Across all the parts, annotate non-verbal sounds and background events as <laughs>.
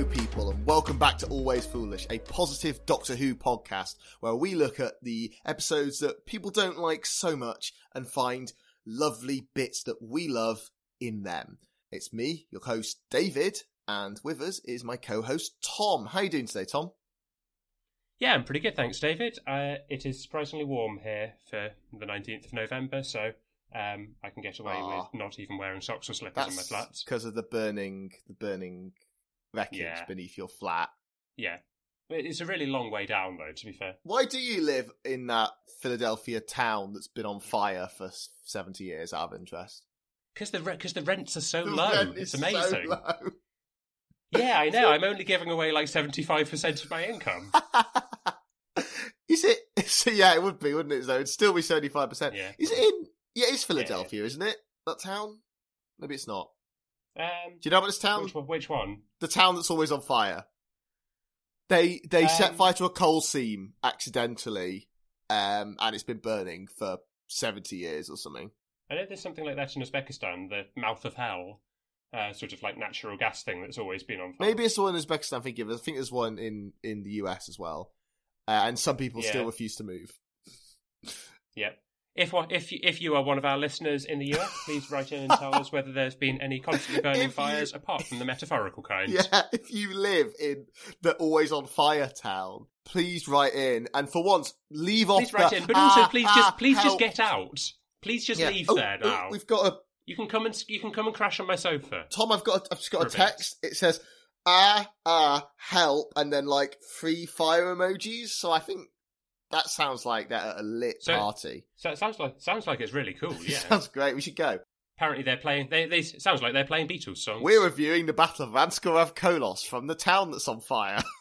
Hello, people, and welcome back to Always Foolish, a positive Doctor Who podcast where we look at the episodes that people don't like so much and find lovely bits that we love in them. It's me, your host, David, and with us is my co-host, Tom. How are you doing today, Tom? Yeah, I'm pretty good, thanks, David. Uh, it is surprisingly warm here for the 19th of November, so um, I can get away Ah. with not even wearing socks or slippers in my That's flat. because of the burning, the burning wreckage Yeah. beneath your flat. Yeah. It's a really long way down, though, to be fair. Why do you live in that Philadelphia town that's been on fire for 70 years out of interest? Because the, re- 'cause the rents are so The low. It's is so amazing. low. Yeah, I <laughs> know. I'm only giving away like 75% of my income. <laughs> Is it? So yeah, it would be, wouldn't it? Though it'd still be seventy-five percent. Yeah. Is it in? Yeah, it's Philadelphia, isn't it? That town? Maybe it's not. Um, Do you know about this town? which, one, which one? The town that's always on fire. They they set Um, fire to a coal seam accidentally, um, and it's been burning for seventy years or something. I know there's something like that in Uzbekistan, the mouth of hell, uh, sort of like natural gas thing that's always been on fire. Maybe it's the one in Uzbekistan. I'm thinking of. I think there's one in in the US as well, uh, and some people still refuse to move. Yep. If if you, if you are one of our listeners in the US, please write in and tell us whether there's been any constantly <laughs> burning you- fires apart from the metaphorical kind. Yeah, <laughs> if you live in the always on fire town, please write in. And for once, leave Please off write the, in, but also "Ah, please ah, just please just get out. Please just Yeah. leave Oh, there oh, now. We've got a You can come and you can come and crash on my sofa. Tom. I've got. A, I've just got a Perfect. text. It says ah ah help, and then like three fire emojis. So I think that sounds like they're at a lit So- party. So it sounds like sounds like it's really cool. <laughs> Yeah. sounds great. We should go. Apparently they're playing. They, they sounds like they're playing Beatles songs. We're reviewing the Battle of Ranskoor Av Kolos from the town that's on fire. <laughs>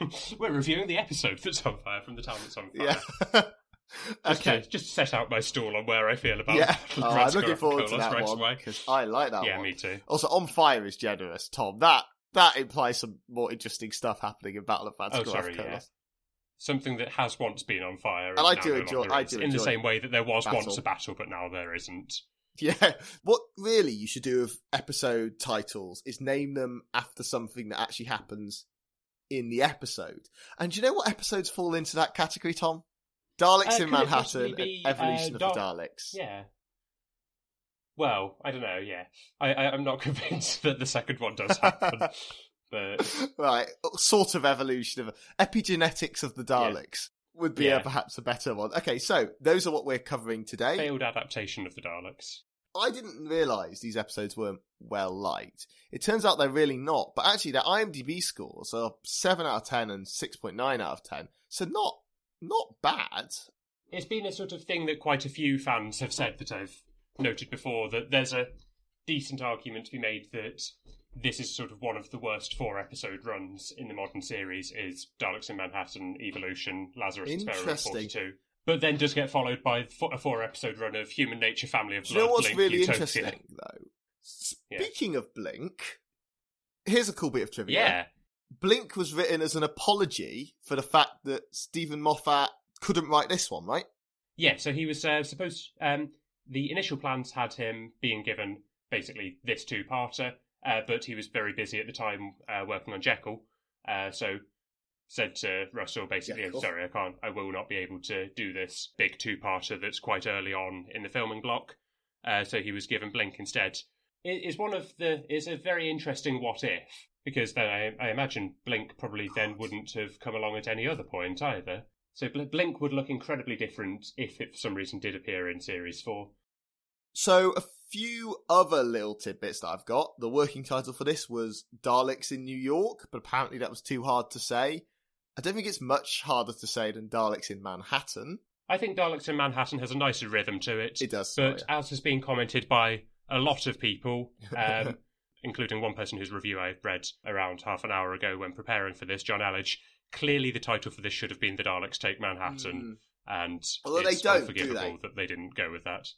<laughs> We're reviewing the episode that's on fire from the town that's on fire. yeah. Just okay. To, just set out my stall on where I feel about. Yeah. Oh, I'm looking forward to that one because I like that Yeah, one. me too. Also, on fire is generous, Tom. That that implies some more interesting stuff happening in Battle of Oh, Ranskoor Av sorry, Kolos. yeah. Something that has once been on fire, And I now do enjoy- I do in the same way that there was battle. once a battle, but now there isn't. Yeah. What really you should do with episode titles is name them after something that actually happens in the episode. And do you know what episodes fall into that category, Tom? Daleks Uh, in could it possibly Manhattan be, Evolution uh, of the Daleks. Yeah. Well, I don't know. Yeah, I, I I'm not <laughs> convinced that the second one does <laughs> happen, but <laughs> Right. Uh, sort of evolution of epigenetics of the Daleks would be Yeah. a, perhaps a better one. Okay, so those are what we're covering today. failed adaptation of the Daleks. I didn't realise these episodes weren't well liked. It turns out they're really not, but actually their IMDb scores are seven out of ten and six point nine out of ten. So not not bad. It's been a sort of thing that quite a few fans have said that I've noted before that there's a decent argument to be made that this is sort of one of the worst four episode runs in the modern series is Daleks in Manhattan, Evolution, Lazarus Experiment Interesting. 42. But then does get followed by a four episode run of Human Nature, Family of Do Blood, you know what's Blink, really Utopia. interesting though? Yeah. Speaking of Blink, here's a cool bit of trivia. Yeah. Blink was written as an apology for the fact that Steven Moffat couldn't write this one, right? Yeah, so he was uh, supposed. Um, the initial plans had him being given basically this two-parter, uh, but he was very busy at the time uh, working on Jekyll. Uh, so said to Russell basically, Yeah, of "Sorry, I can't. I will not be able to do this big two-parter that's quite early on in the filming block." Uh, so he was given Blink instead. It is one of the. It's a very interesting what if because then I, I imagine Blink probably then wouldn't have come along at any other point either. So Blink would look incredibly different if it for some reason did appear in series four. So a few other little tidbits that I've got. The working title for this was Daleks in New York, but apparently that was too hard to say. I don't think it's much harder to say than Daleks in Manhattan. I think Daleks in Manhattan has a nicer rhythm to it. It does, but oh, as has been commented by a lot of people, <laughs> um, including one person whose review I read around half an hour ago when preparing for this, Jonn Elledge. Clearly, the title for this should have been "The Daleks Take Manhattan," and Although they it's don't, do unforgivable they? that they didn't go with that.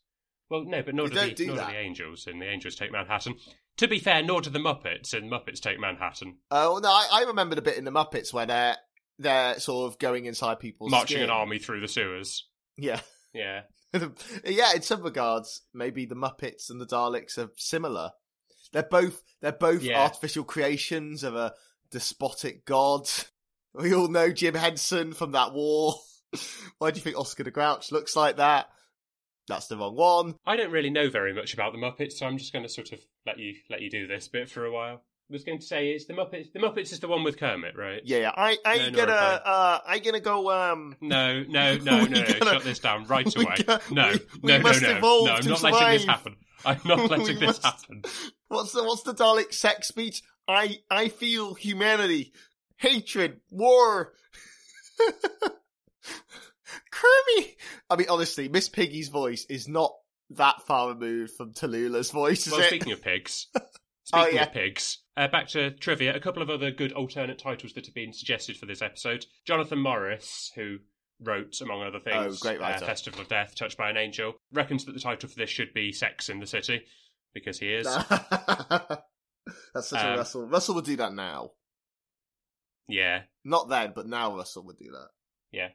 Well, no, but nor do, the, do nor do the Angels, and the Angels Take Manhattan. To be fair, nor do the Muppets, and Muppets Take Manhattan. Oh no, I, I remember the bit in the Muppets where they're they're sort of going inside people's Marching skin. an army through the sewers. Yeah, Yeah. <laughs> yeah. In some regards, maybe the Muppets and the Daleks are similar. They're both they're both Yeah. artificial creations of a despotic god. <laughs> We all know Jim Henson from that war. <laughs> Why do you think Oscar the Grouch looks like that? That's the wrong one. I don't really know very much about the Muppets, so I'm just going to sort of let you let you do this bit for a while. I was going to say it's the Muppets. The Muppets is the one with Kermit, right? Yeah, yeah. I I No, no, gonna uh I gonna go um No, no, <laughs> no, no, no. gotta- Shut this down right <laughs> away. no, we- we no, no, no. No, I'm not letting this happen. I'm not <laughs> letting this must- happen. what's the what's the Dalek sex speech? I I feel humanity, hatred, war. Kermit. I mean, honestly, Miss Piggy's voice is not that far removed from Tallulah's voice, is Well, it? speaking of pigs, <laughs> Oh, speaking yeah. of pigs, uh, back to trivia. A couple of other good alternate titles that have been suggested for this episode. Jonathan Morris, who wrote, among other things, Oh, great writer. Uh, Festival of Death, Touched by an Angel, reckons that the title for this should be Sex in the City because he <laughs> is. That's such a Um, Russell. Russell would do that now. yeah, Not then, but now Russell would do that. yeah.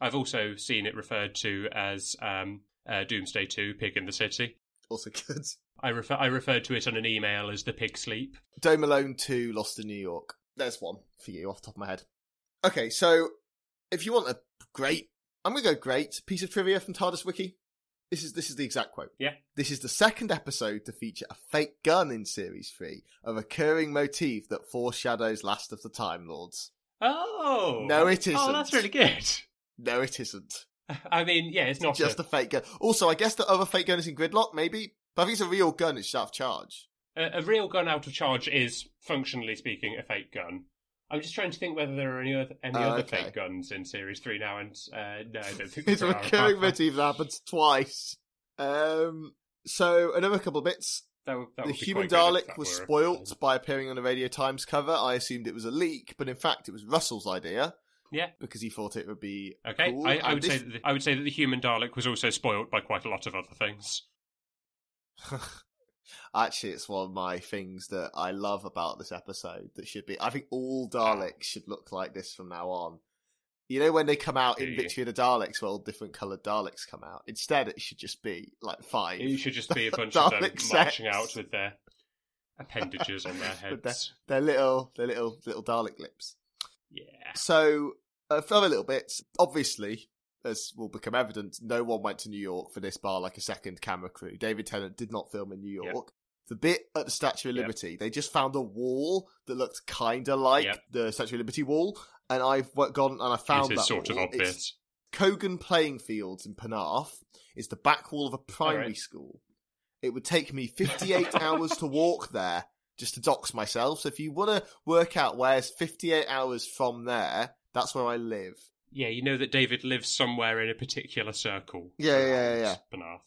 I've also seen it referred to as um, uh, Doomsday Two: Pig in the City. Also good. I refer I referred to it on an email as the Pig Sleep. Dome Alone 2, Lost in New York. There's one for you off the top of my head. Okay, so if you want a great, I'm going to go great piece of trivia from TARDIS Wiki. This is this is the exact quote. Yeah. This is the second episode to feature a fake gun in series three, a recurring motif that foreshadows Last of the Time Lords. Oh No, it Oh, isn't. that's really good. No, it isn't. <laughs> I mean, yeah, it's not Just a, a fake gun. Also, I guess the other fake gun is in Gridlock, maybe. But I think it's a real gun. It's out of charge. a, a real gun out of charge is functionally speaking a fake gun. I'm just trying to think whether there are any other any Oh, other okay. fake guns in series three now, and uh, no, I don't think <laughs> It's a recurring motif that happens twice. Um, so another couple of bits. That would, that the human Dalek was spoilt by appearing on a Radio Times cover. I assumed it was a leak, but in fact it was Russell's idea. Yeah. Because he thought it would be Okay, cool. I, I would this- say that the, I would say that the human Dalek was also spoilt by quite a lot of other things. <laughs> Actually, it's one of my things that I love about this episode. That should be. I think all Daleks should look like this from now on. You know when they come out in. Victory of the Daleks, where all different coloured Daleks come out. Instead, it should just be like five. It should just be a <laughs> bunch of them Dalek marching out with their appendages on their <laughs> With their- heads. Their little, their little, little Dalek lips. Yeah. So, uh, for other little bit. obviously, as will become evident, no one went to New York for this bar like a second camera crew. David Tennant did not film in New Yep. York. The bit at the Statue of Yep. Liberty, they just found a wall that looked kind of like Yep. the Statue of Liberty wall, and I've gone and I found It that sort of wall. It's obvious. Cogan Playing Fields in Penarth is the back wall of a primary Alright. school. It would take me 58 <laughs> hours to walk there just to dox myself. So if you want to work out where's 58 hours from there, that's where I live. Yeah, you know that David lives somewhere in a particular circle. Yeah, yeah, yeah, yeah. Penarth.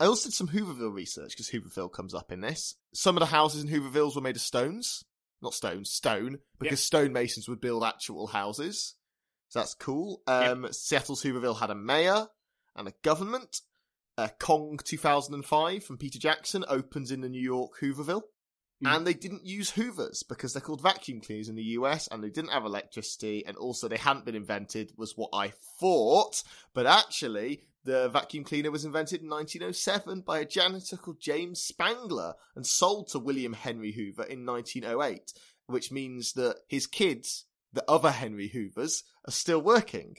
I also did some Hooverville research because Hooverville comes up in this. Some of the houses in Hooverville were made of stones. Not stones, stone, because stonemasons would build actual houses. So that's cool. Um, Seattle's Hooverville had a mayor and a government. Uh, Kong 2005 from Peter Jackson opens in the New York Hooverville. Mm. And they didn't use Hoovers because they're called vacuum cleaners in the US and they didn't have electricity and also they hadn't been invented, was what I thought. But actually, the vacuum cleaner was invented in 1907 by a janitor called James Spangler and sold to William Henry Hoover in 1908, which means that his kids, the other Henry Hoovers, are still working.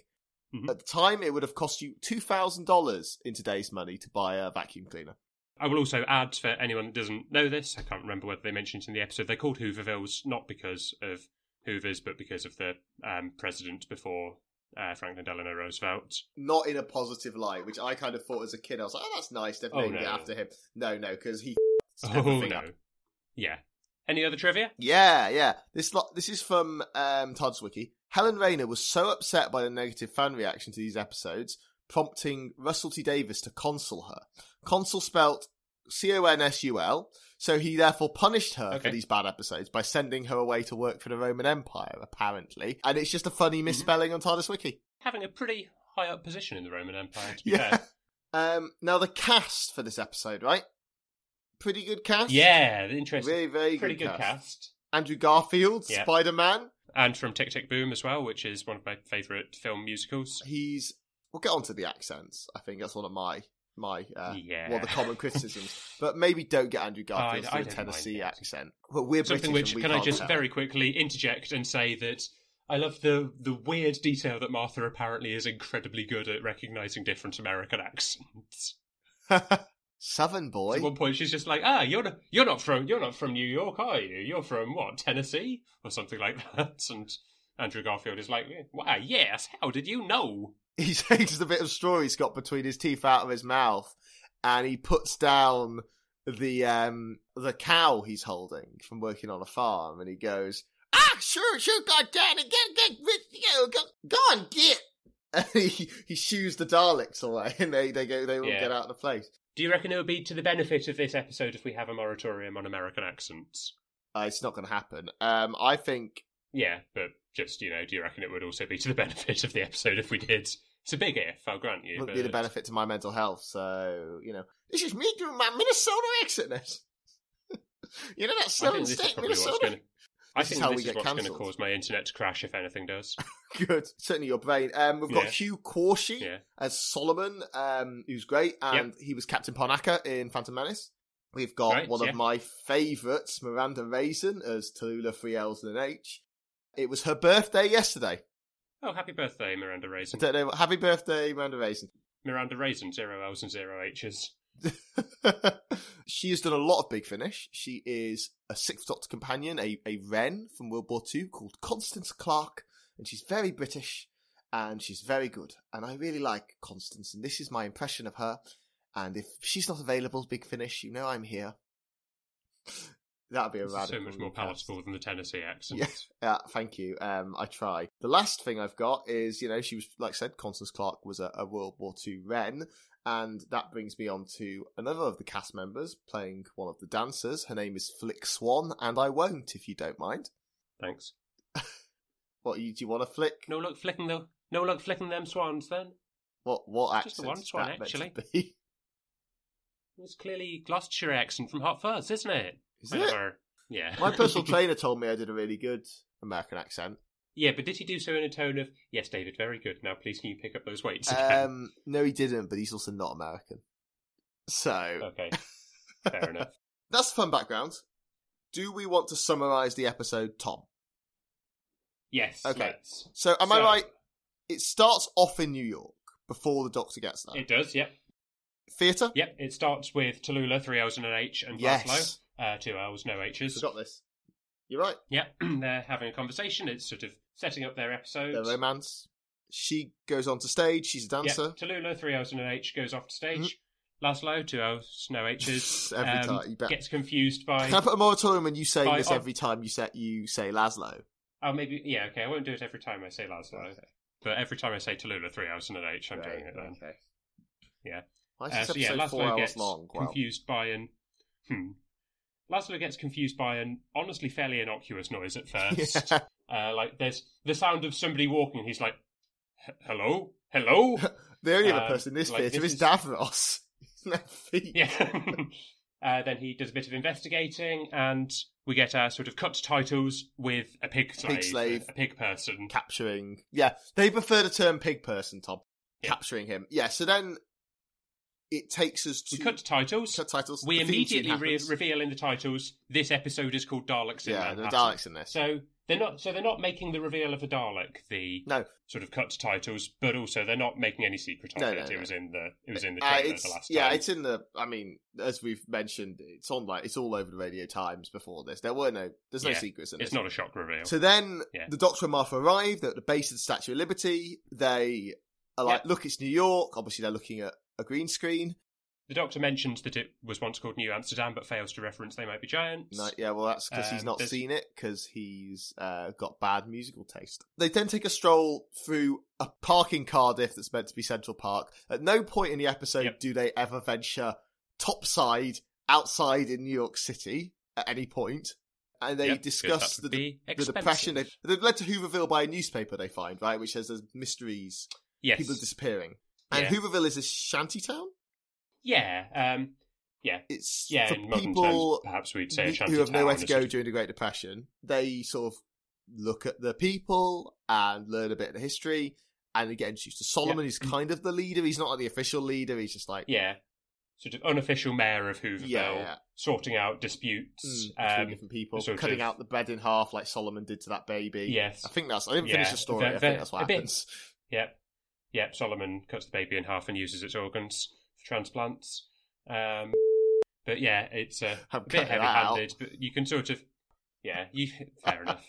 Mhm. At the time, it would have cost you $2,000 in today's money to buy a vacuum cleaner. I will also add for anyone that doesn't know this, I can't remember whether they mentioned it in the episode, they're called Hoovervilles not because of Hoovers, but because of the um, president before uh, Franklin Delano Roosevelt. Not in a positive light, which I kind of thought as a kid. I was like, oh, that's nice. They've Oh, no. it after him. No, no, because he <laughs> Oh everything no. up. Yeah. Any other trivia? Yeah, yeah. This lo- this is from um, TARDIS Wiki. Helen Raynor was so upset by the negative fan reaction to these episodes, prompting Russell T Davies to consul her. Consul spelt C O N S U L. So he therefore punished her for these bad episodes by sending her away to work for the Roman Empire, apparently. And it's just a funny misspelling on TARDIS Wiki. Having a pretty high up position in the Roman Empire, to be Yeah. fair. <laughs> Um, now the cast for this episode, right? Pretty good cast. Yeah, interesting. Very, very pretty good, good cast. Andrew Garfield, Yeah. Spider Man. And from Tick Tick Boom as well, which is one of my favourite film musicals. He's. We'll get on to the accents. I think that's one of my my uh, yeah. well the common criticisms. But maybe don't get Andrew Garfield I through Tennessee accent. But we're Something British which can I just tell. very quickly interject and say that I love the the weird detail that Martha apparently is incredibly good at recognizing different American accents. <laughs> Southern boy. At one point, she's just like, "Ah, you're not, you're not from you're not from New York, are you? You're from what Tennessee or something like <laughs> that." And Andrew Garfield is like, "Wow, yes. How did you know?" He <laughs> takes the bit of straw he's got between his teeth out of his mouth and he puts down the um the cow he's holding from working on a farm and he goes ah sure sure god damn it get get get go, go on get <laughs> and he he shoos the Daleks away <laughs> and they they go they all Yeah. get out of the place Do you reckon it would be to the benefit of this episode if we have a moratorium on American accents? uh, it's not going to happen um I think Yeah, but just you know, do you reckon it would also be to the benefit of the episode if we did? It's a big if, I'll grant you. it would but be the benefit to my mental health so you know this is me doing my Minnesota accent <laughs> you know that southern think this is state Minnesota to. I think this is what's going to cause my internet to crash if anything does. <laughs> Good. Certainly your brain. Um, we've got Yeah. Hugh Quarshie Yeah. as Solomon, um, who's great, and he was Captain Panaka in Phantom Menace. We've got Right, one yeah. of my favourites, Miranda Raison, as Tallulah L's and an H. It was her birthday yesterday. Oh, happy birthday, Miranda I don't know. Happy birthday, Miranda Raison. Miranda Raison, zero L's and zero H's. <laughs> she has done a lot of Big Finish. She is a Sixth Doctor companion, a, a Wren from World War II called Constance Clarke, and she's very British and she's very good. And I really like Constance, and this is my impression of her. And if she's not available, Big Finish, you know I'm here. That'd be a radical. so much more palatable than the Tennessee accent. Yeah. Yeah, thank you. Um, I try. The last thing I've got is, you know, she was, like I said, Constance Clarke was a, a World War II Wren, and that brings me on to another of the cast members playing one of the dancers. Her name is Flik Swan, and I won't, if you don't mind. Thanks. <laughs> What, you, do you want to flick? No luck flicking the no luck flicking them swans then. What, what accent Just the one swan, that meant to actually. <laughs> It's clearly Gloucestershire accent from Hot Fuzz, isn't it? Is it? Whatever. Yeah. My personal <laughs> trainer told me I did a really good American accent. Yeah, but did he do so in a tone of "Yes, David, very good. Now, please, can you pick up those weights again?" Um, no, he didn't, but he's also not American. So, okay, <laughs> fair enough. that's the fun background. Do we want to summarise the episode, Tom? Yes. Okay. let's. So, am I right? It starts off in New York before the Doctor gets there. It does. Yep. Theatre? Yep. It starts with Tallulah, three L's and an H, and Yes. Laszlo, uh, two L's, no H's. Forgot this. You're right. Yeah, <clears throat> They're having a conversation. It's sort of setting up their episode. The romance. She goes on to stage. She's a dancer. Mm-hmm. Tallulah, three L's and an H, goes off to stage. Laszlo, two L's, no <laughs> H's. Every um, time. You bet. Gets confused by. Can I put a moratorium on you saying By- this every time you say you say Laszlo? Oh, maybe. Yeah, okay. I won't do it every time I say Laszlo. Okay. But every time I say Tallulah, three L's and an H, I'm Great, doing it then. Okay. Yeah. Why is Uh, so yeah, four Laszlo gets long? Wow. confused by an. Hmm. Laszlo gets confused by an honestly fairly innocuous noise at <laughs> first. Yeah. Uh, like there's the sound of somebody walking. He's like, "Hello, hello." <laughs> The only other Um, person in this like, theatre is is- Davros. <laughs> yeah. uh, then he does a bit of investigating, and we get our sort of cut titles with a pig slave, slave. a pig person. Capturing. Yeah, they prefer the term pig person, Tom. Yeah. Capturing him. Yeah, so then it takes us to We cut to titles. cut titles. We The immediately re- reveal in the titles this episode is called Daleks in Yeah, there are Daleks in this. So they're not. So they're not making the reveal of a Dalek the No, sort of cut to titles, but also they're not making any secret of No, it. no, it was in the. It was in the Uh, trailer it's the last yeah, time. it's in the. I mean, as we've mentioned, it's on like it's all over the Radio Times before this. There were no, there's no Yeah, secrets in it. It's not a shock reveal. So then Yeah. the Doctor and Martha arrive. They're at the base of the Statue of Liberty. They are like, Yeah. look, it's New York. Obviously, they're looking at a green screen. the Doctor mentions that it was once called New Amsterdam, but fails to reference they might be giants. Like, yeah, well, that's because he's Um, not there's- seen it because he's uh, got bad musical taste. They then take a stroll through a park in Cardiff that's meant to be Central Park. At no point in the episode Yep. do they ever venture topside outside in New York City at any point. And they Yep, discuss the, the depression. They, expensive. they've led to Hooverville by a newspaper they find, right, which says there's mysteries, Yes. people disappearing. And Yeah. Hooverville is a shanty town. Yeah. Um, yeah. It's Yeah. for in modern people terms, perhaps we'd say who- have nowhere to go during the Great Depression. They sort of look at the people and learn a bit of the history. and they get introduced to Solomon. He's kind of the leader. He's not like the official leader. He's just like Yeah. Sort of unofficial mayor of Hooverville, Yeah, yeah. sorting out disputes. mm, between um, different people, cutting of- out the bed in half like Solomon did to that baby. yes. I think that's. I didn't finish the story. ve- I think that's what a bit- happens. Yep. Solomon cuts the baby in half and uses its organs for transplants. Um, but yeah, it's uh, <laughs> I'm a bit heavy-handed, but you can sort of. Yeah, you <laughs> fair enough.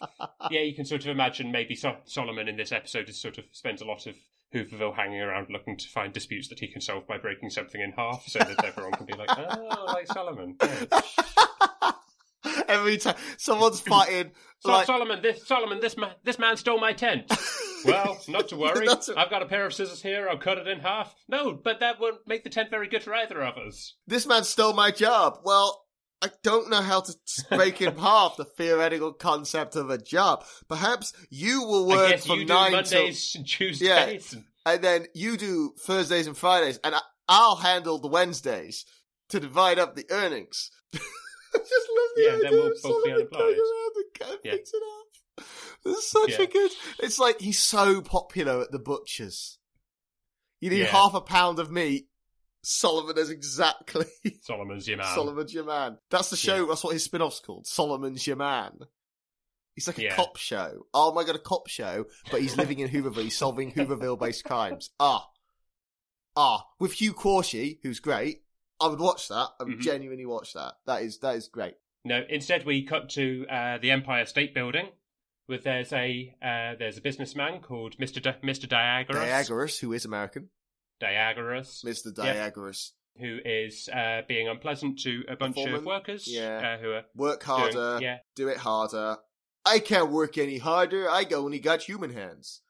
Yeah, you can sort of imagine maybe so- Solomon in this episode has sort of spent a lot of Hooverville hanging around looking to find disputes that he can solve by breaking something in half so that everyone can be like, <laughs> oh, like Solomon. Yeah. Every time someone's <laughs> fighting, So, like Solomon, this Solomon, this man, this man stole my tent. <laughs> Well, not to worry. Not to- I've got a pair of scissors here. I'll cut it in half. No, but that won't make the tent very good for either of us. this man stole my job. Well, I don't know how to break in <laughs> half the theoretical concept of a job. Perhaps you will work from nine Mondays and Tuesdays. till, and then you do Thursdays and Fridays, and I, I'll handle the Wednesdays to divide up the earnings. <laughs> I just love the Yeah, idea we'll of Solomon going around and cutting Yeah. things in half. Such Yeah. a good. It's like he's so popular at the butchers. You need Yeah. half a pound of meat. Solomon is exactly <laughs> Solomon's your man. Solomon's your man. That's the show. That's what his spin-off's called. Solomon's your man. He's like a cop show. Oh my god, a cop show, but he's living in <laughs> Hooverville. He's solving Hooverville-based crimes. Ah, ah, with Hugh Quarshie, who's great. I would watch that. I would Mhm. genuinely watch that. That is that is great. No, instead we cut to uh, the Empire State Building. With there's a uh, there's a businessman called Mister Di- Mister Diagoras. Diagoras, who is American, Diagoras, Mr. Diagoras, who is uh, being unpleasant to a bunch of workers. Yeah. Uh, who are work doing- harder, yeah. do it harder. I can't work any harder. I only got human hands.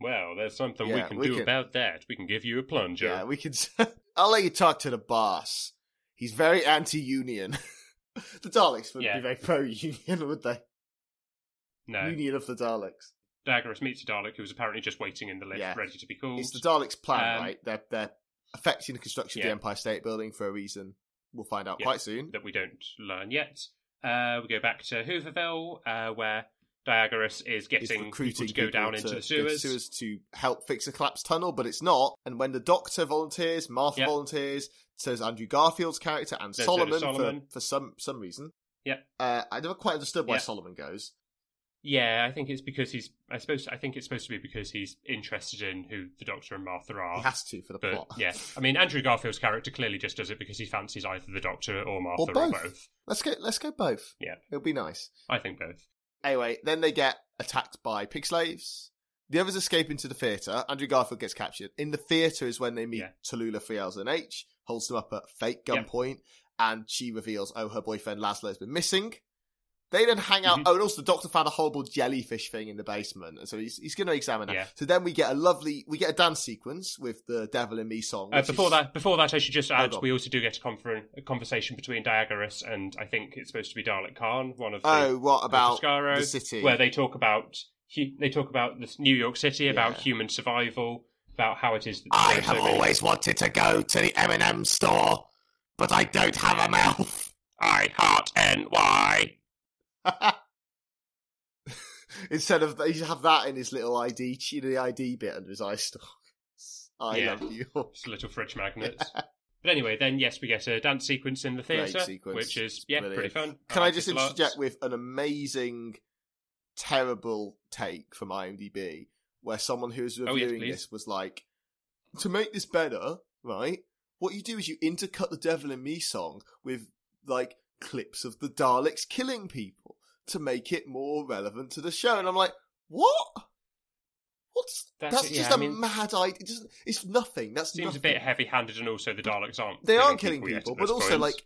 Well, there's something Yeah, we can we do can- about that. We can give you a plunger. Yeah, we can. <laughs> I'll let you talk to the boss. He's very anti-union. <laughs> the Daleks wouldn't Yeah. be very pro-union, would they? no, Union of the Daleks. Diagoras meets a Dalek who was apparently just waiting in the lift, Yeah. ready to be called. It's the Daleks' plan, Um, right? They're they're affecting the construction of the Empire State Building for a reason. We'll find out Yeah. quite soon. that we don't learn yet. Uh, we go back to Hooverville, uh, where Diagoras is Is getting recruiting people to go down people into the to sewers. to help fix a collapsed tunnel, but it's not. And when the Doctor volunteers, Martha Yeah. volunteers, says Andrew Garfield's character and So- so does Solomon, Solomon. for for some some reason. Yeah. Uh, I never quite understood why Yeah. Solomon goes. Yeah, I think it's because he's. I suppose I think it's supposed to be because he's interested in who the Doctor and Martha are. He has to for the but plot. yeah, I mean Andrew Garfield's character clearly just does it because he fancies either the Doctor or Martha Or or both. both. Let's go. Let's go both. Yeah. it'll be nice. I think both. Anyway, then they get attacked by pig slaves. The others escape into the theatre. Andrew Garfield gets captured. In the theatre is when they meet Yeah. Tallulah 3000H, holds them up at fake gunpoint, and she reveals, oh, her boyfriend Laszlo has been missing. They then hang out. Mhm. Oh, and also the doctor found a horrible jellyfish thing in the basement, and so he's he's going to examine that. Yeah. So then we get a lovely, we get a dance sequence with the "Devil in Me" song. Uh, before is- that, before that, I should just add we also do get a, confer- a conversation between Diagoras and I think it's supposed to be Dalek Caan, one of the oh, what about Foscaro, the city? where they talk about they talk about this New York City, about Yeah. human survival, about how it is. That I are so have many- always wanted to go to the M&M store, but I don't have a mouth. <laughs> I heart NY. <laughs> Instead of he have that in his little ID, you know, the ID bit under his eye stalks. <laughs> I Yeah. love. It's a little fridge magnet. <laughs> But anyway, then yes, we get a dance sequence in the theatre, which is yeah, brilliant. pretty fun. Can I like just it a lot. interject with an amazing, terrible take from IMDb, where someone who was Oh, yes, reviewing this was like, to make this better, right? What you do is you intercut the "Devil in Me" song with like clips of the Daleks killing people to make it more relevant to the show, and I'm like, what? What's That's that's, it, just yeah, a I mean- mad idea. It doesn't, it's nothing. That's Seems nothing. a bit heavy-handed, and also the Daleks aren't. They aren't killing yet people, but also point. like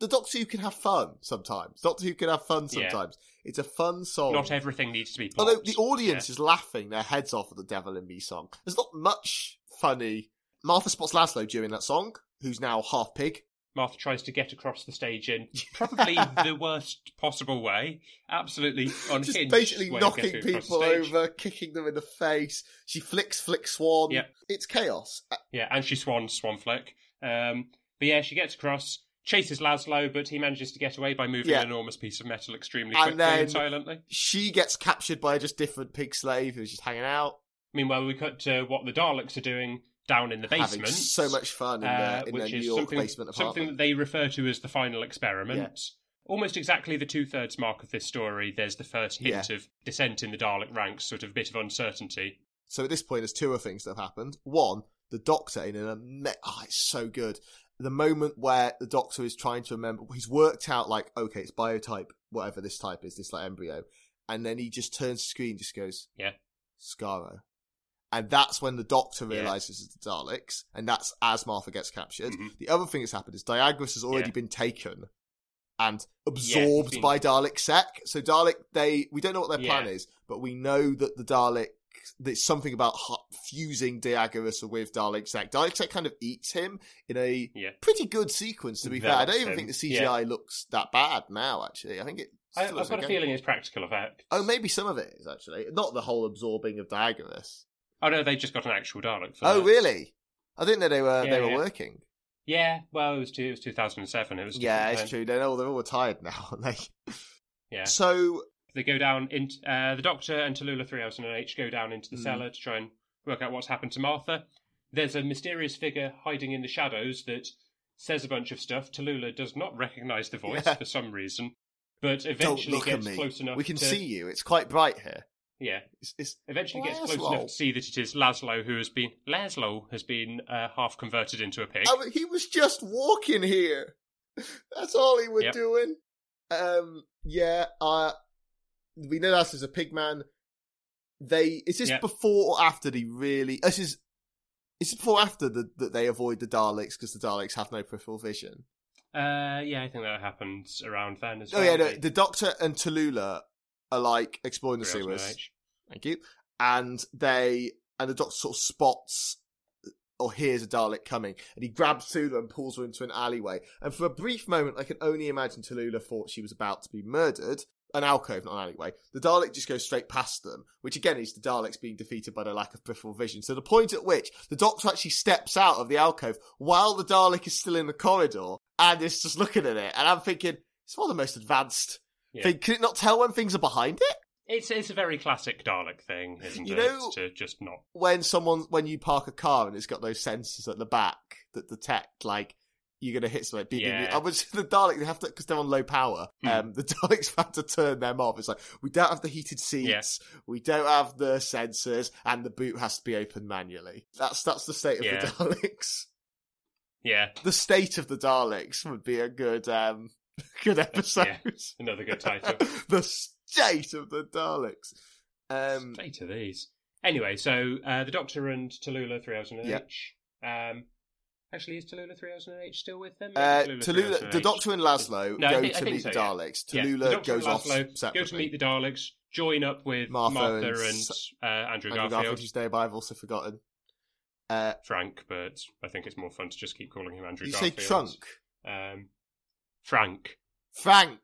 the Doctor Who can have fun sometimes. Doctor Who can have fun Yeah. sometimes. It's a fun song. not everything needs to be. Plot. Although the audience Yeah. is laughing their heads off at the Devil in Me song. There's not much funny. Martha spots Laszlo during that song, who's now half pig. Martha tries to get across the stage in <laughs> probably the worst possible way. Absolutely unhinged. Just basically knocking getting across the people over, kicking them in the face. She flicks Flik Swan. Yep. It's chaos. Uh, Yeah, and she swans swan flick. Um, but yeah, she gets across, chases Laszlo, but he manages to get away by moving Yeah. an enormous piece of metal extremely And quickly and silently. She gets captured by a just different pig slave who's just hanging out. Meanwhile, we cut to what the Daleks are doing down in the Having basement. so much fun in, uh, their, in their which New is York something, basement something that they refer to as the final experiment. Yeah. Almost exactly the two thirds mark of this story. There's the first hint of dissent in the Dalek ranks, sort of bit of uncertainty. So at this point, there's two other things that have happened. One, the Doctor in an ama- oh, it's so good. The moment where the Doctor is trying to remember, he's worked out like, okay, it's biotype, whatever this type is, this like embryo, and then he just turns the screen, and just goes, Yeah. Skaro, and that's when the Doctor Yeah. realizes it's the Daleks, and that's as Martha gets captured. Mhm. The other thing that's happened is Diagoras has already Yeah. been taken and absorbed been- by Dalek Sec. So Dalek, they we don't know what their plan is, but we know that the Dalek. There's something about fusing Diagoras with Dalek Sec. Dalek Sec kind of eats him in a Yeah. pretty good sequence. To be fair, I don't even him. think the CGI looks that bad now. Actually, I think it. I, I've got a feeling it's practical effect. Oh, maybe some of it is actually not the whole absorbing of Diagoras. Oh no, they just got an actual Dalek. For Oh, that. really? I didn't know they were Yeah, they were yeah. working. Yeah. Well, it was, two, it was 2007. It was. Yeah, it's time. true. They're all they're all retired now, <laughs> aren't they? Yeah. So They go down in uh, the Doctor and Tallulah 3000H go down into the Mm. cellar to try and work out what's happened to Martha. There's a mysterious figure hiding in the shadows that says a bunch of stuff. Tallulah does not recognise the voice Yeah. for some reason, but eventually look at gets me. close enough. We can to, see you. It's quite bright here. Yeah, It's, it's eventually gets close enough to see that it is Laszlo who has been Laszlo has been uh, half converted into a pig. I mean, he was just walking here. That's all he was Yep. doing. Um, yeah. Uh, we know that's as a pig man. They is this Yep. before or after they really? This is. Is it before or after the, that they avoid the Daleks because the Daleks have no peripheral vision? Uh, yeah, I think that happens around then as Oh well. Oh yeah, no, The the Doctor and Tallulah are like exploring the sewers. 3000H. Thank you. And they and the Doctor sort of spots uh, or hears a Dalek coming, and he grabs Tallulah and pulls her into an alleyway. And for a brief moment, I can only imagine Tallulah thought she was about to be murdered. An alcove, not an alleyway. The Dalek just goes straight past them, which again is the Daleks being defeated by their lack of peripheral vision. So the point at which the Doctor actually steps out of the alcove while the Dalek is still in the corridor and is just looking at it. And I'm thinking, it's one of the most advanced Yeah. Can it not tell when things are behind it? It's it's a very classic Dalek thing, isn't You it? know- To just not. when someone when you park a car and it's got those sensors at the back that detect like you're gonna hit something. Beep, beep, beep. I was <laughs> the Dalek. They have to because they're on low power. Hmm. Um, the <laughs> Daleks have to turn them off. It's like we don't have the heated seats, we don't have the sensors, and the boot has to be opened manually. That's that's the state of Yeah. the Daleks. Yeah, The state of the Daleks would be a good um <laughs> good episode. <laughs> another good title. <laughs> the state of the Daleks. Um, State of these. Anyway, so uh, the Doctor and Tallulah 3000H. Yeah. Um, actually, is Tallulah 3000H still with them? Uh, Maybe Tallulah, the Doctor and Laszlo No, go think- to meet so, the. Daleks. Yeah, Tallulah goes off separately. Go to meet the Daleks, join up with Martha Martha, and and, uh, Andrew, Andrew Garfield, Garfield, whose name I've also forgotten. Uh, Frank, but I think it's more fun to just keep calling him Andrew you say Trunk? Um, Frank. Frank.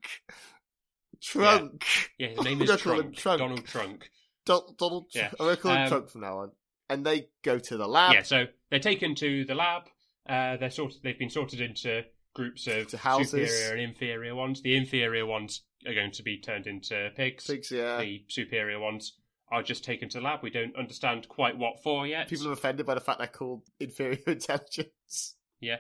Trunk. Yeah, his name <laughs> is gonna call him Trunk. Trunk. Donald Trunk. Don- Donald. Yeah. I'm going to call him Um, Trunk from now on. And they go to the lab. yeah, so they're taken to the lab. Uh, they're sort they've been sorted into groups of superior and inferior ones. The inferior ones are going to be turned into pigs. Pigs, yeah. The superior ones are just taken to the lab. We don't understand quite what for yet. People are offended by the fact they're called <laughs> inferior intelligence. Yeah.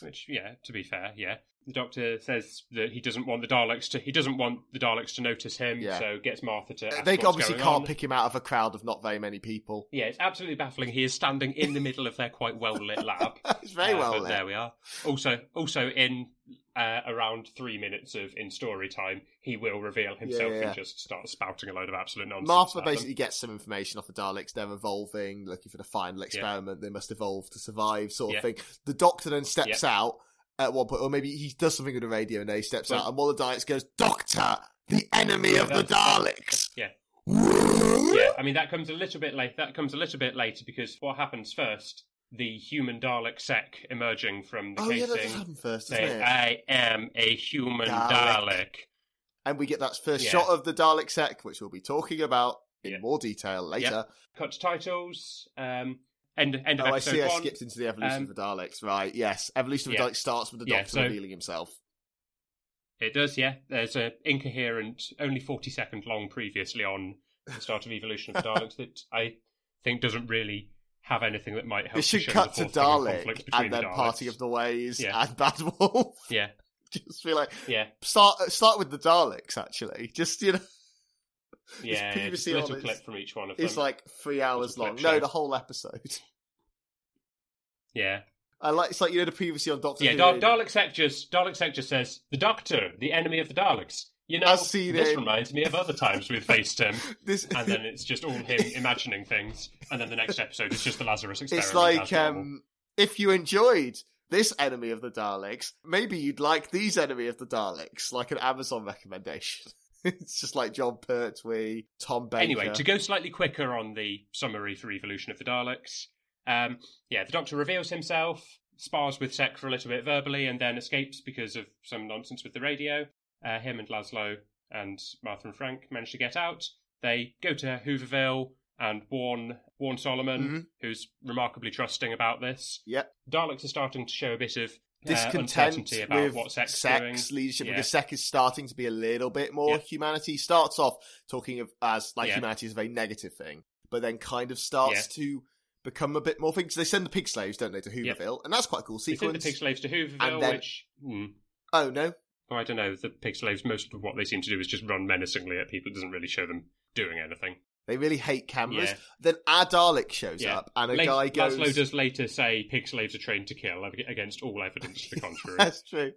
Which, yeah, to be fair, yeah. The doctor says that he doesn't want the Daleks to. He doesn't want the Daleks to notice him. Yeah. So gets Martha to. They obviously can't on. pick him out of a crowd of not very many people. Yeah, it's absolutely baffling. He is standing in the middle of their quite well lit lab. <laughs> it's very Uh, well lit. There we are. Also, also in uh, around three minutes of in story time, he will reveal himself Yeah, yeah. and just start spouting a load of absolute nonsense. Martha at them. basically gets some information off the Daleks. They're evolving, looking for the final experiment. They must evolve to survive, sort Yeah. of thing. The Doctor then steps out at one point, or maybe he does something with the radio and then he steps out, and one of the Daleks goes, Doctor, the enemy of the Daleks! <laughs> Yeah. yeah. Yeah, I mean that comes a little bit late. That comes a little bit later because what happens first? The human Dalek Sec emerging from the Oh, yeah, casing, happen first, saying? "I am a human Dalek." Dalek." And we get that first Yeah. shot of the Dalek Sec, which we'll be talking about in Yeah. more detail later. Cut to titles. Um, end end of Oh, I see. I skipped into the evolution Um, of the Daleks. Right? Yes, evolution of the yeah. Daleks starts with the Yeah, Doctor so- revealing himself. It does, yeah. There's a incoherent, only forty second long previously on the start of Evolution of the <laughs> Daleks that I think doesn't really have anything that might help. It should cut the to Dalek and then Daleks. Party of the Ways Yeah. and Bad Wolf. Yeah, <laughs> Just be like, yeah, start start with the Daleks. Actually, just you know, yeah. Previously a little clip from each one of them. it's like three hours long. show. No, the whole episode. yeah, I like it's like you know the previously on Doctor yeah. Who. Dal- Dalek Sec just Dalek Sec just says the Doctor, the enemy of the Daleks. You know, seen this reminds me of other times we've faced him. this and then it's just all him imagining things, and then the next episode is just the Lazarus <laughs> experiment. it's like um, if you enjoyed this enemy of the Daleks, maybe you'd like these enemy of the Daleks, like an Amazon recommendation. <laughs> <laughs> it's just like Jon Pertwee, Tom Baker. Anyway, to go slightly quicker on the summary for Evolution of the Daleks, um, yeah, the Doctor reveals himself, spars with Sec for a little bit verbally, and then escapes because of some nonsense with the radio. Uh, him and Laszlo and Martha and Frank manage to get out. They go to Hooverville and warn warn Solomon, Mhm. who's remarkably trusting about this. Yep. Daleks are starting to show a bit of discontent about with what Sec's doing. leadership Yeah. because Sec is starting to be a little bit more Yeah. humanity. Starts off talking of as like Yeah. humanity is a very negative thing, but then kind of starts to become a bit more things. They send the pig slaves, don't they, to. Hooverville, and that's quite a cool They send sequence. the pig slaves to Hooverville, And then- which hmm, Oh no, well, I don't know. The pig slaves, most of what they seem to do is just run menacingly at people. It doesn't really show them doing anything. They really hate cameras. Yeah. Then our Dalek shows Yeah. up, and a Late- guy goes. Laszlo does later say pig slaves are trained to kill against all evidence to the <laughs> contrary. That's true.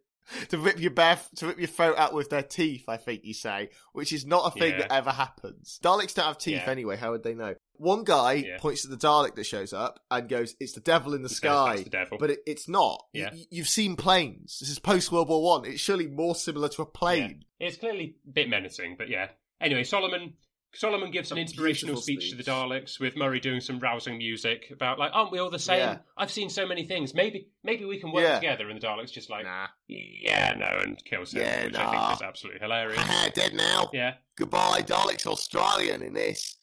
To rip your bare, to rip your throat out with their teeth, I think you say, which is not a thing Yeah. that ever happens. Daleks don't have teeth anyway. How would they know? One guy points to the Dalek that shows up and goes, "It's the devil in the Says sky." The devil. But it, it's not. Yeah. You, you've seen planes. This is post World War One. It's surely more similar to a plane. It's clearly a bit menacing, but yeah. Anyway, Solomon Solomon gives an inspirational beautiful speech, to the speech. Daleks with Murray doing some rousing music about like, aren't we all the same? Yeah. I've seen so many things. Maybe maybe we can work Yeah. together. And the Daleks just like, Nah. yeah, no, and kills him, Yeah, which I think is absolutely hilarious. <laughs> Dead now. yeah. Goodbye. Dalek's Australian in this.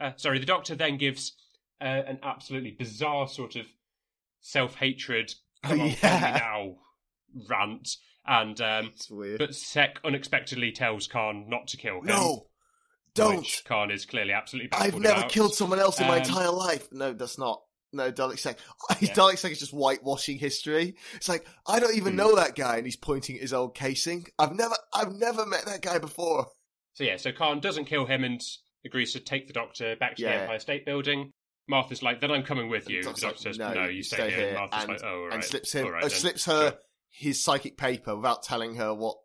Uh, sorry, the Doctor then gives uh, an absolutely bizarre sort of self hatred. Come Oh, on, kill me yeah. now rant. And um, but Sec unexpectedly tells Caan not to kill him. no, don't. Which Caan is clearly absolutely I've never about. killed someone else in my Um, entire life. No, that's not. No, Dalek Sec. <laughs> Yeah. Dalek Sec is just whitewashing history. It's like I don't even Hmm. know that guy, and he's pointing at his old casing. I've never, I've never met that guy before. So yeah, so Caan doesn't kill him and agrees to take the Doctor back to Yeah. the Empire State Building. Martha's like, then I'm coming with you. The Doctor like, says, no, you stay, here. And Martha's and, like, oh, all right. and slips him, right uh, slips her Sure. his psychic paper without telling her what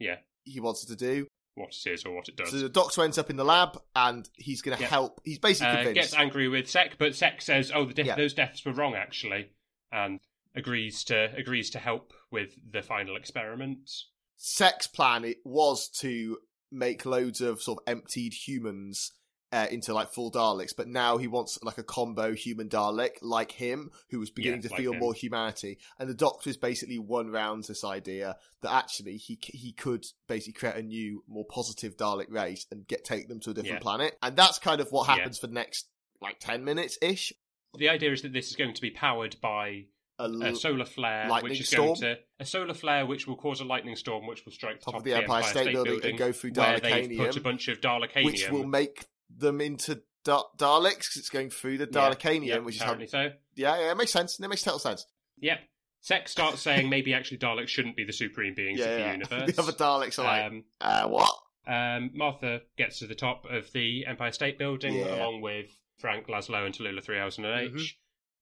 Yeah. he wants to do. What it is or what it does. So the Doctor ends up in the lab, and he's going to Yeah. help. He's basically uh, convinced. gets angry with Sec, but Sec says, "Oh, the de- Yeah. those deaths were wrong, actually," and agrees to agrees to help with the final experiment. Sec's plan it was to make loads of sort of emptied humans uh, into like full Daleks, but now he wants like a combo human Dalek like him, who was beginning Yeah, to like feel him. more humanity. And the Doctor is basically won round this idea that actually he he could basically create a new, more positive Dalek race and get take them to a different Yeah. planet. And that's kind of what Yeah. happens for the next like ten minutes ish. The idea is that this is going to be powered by A a l- solar flare, which is storm? going to a solar flare which will cause a lightning storm, which will strike the top top of the Empire State, Building, and go through where they've put a bunch of Dalekanium, which will make them into da- Daleks 'cause it's going through the Dalekanium, yeah, which is how. apparently so. Yeah, yeah, it makes sense. It makes total sense. Yep. Sec starts saying maybe actually Daleks shouldn't be the supreme beings Yeah, of the yeah. <laughs> universe. the other Daleks are like, um, uh, what? um, Martha gets to the top of the Empire State Building along with Frank, Laszlo, and Tallulah 3000 and H. Mhm.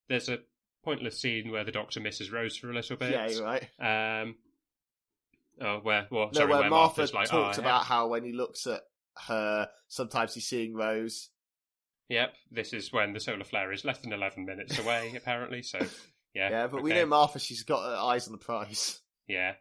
There's a pointless scene where the Doctor misses Rose for a little bit. Yeah, you're right. Um, oh, where? Well, No, sorry, where where Martha Martha's like, talks oh, about how when he looks at her, sometimes he's seeing Rose. Yep, this is when the solar flare is less than 11 minutes away, <laughs> apparently. So, yeah. Yeah, but we know Martha, she's got her eyes on the prize. Yeah.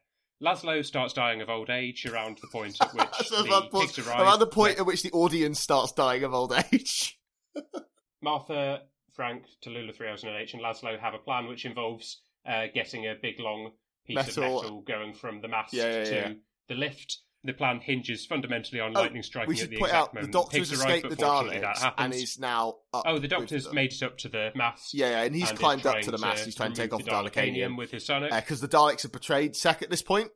Laszlo starts dying of old age around the point at <laughs> which So the around, the pigs point, arrive. around the point at which the audience starts dying of old age. <laughs> Martha, Frank, Tallulah 3000H, and Laszlo have a plan which involves uh, getting a big long piece Metal. of metal going from the mast Yeah, yeah, to yeah. the lift. The plan hinges fundamentally on Oh, lightning striking at the point exact out the moment Doctor pigs has arrive, escaped the Daleks happens. and is now. Oh, the Doctor's made it up to the mast. Yeah, yeah, and he's and climbed up to the mast. He's trying to take off the the Dalekanium. with his sonic. Because uh, the Daleks have betrayed Sec at this point,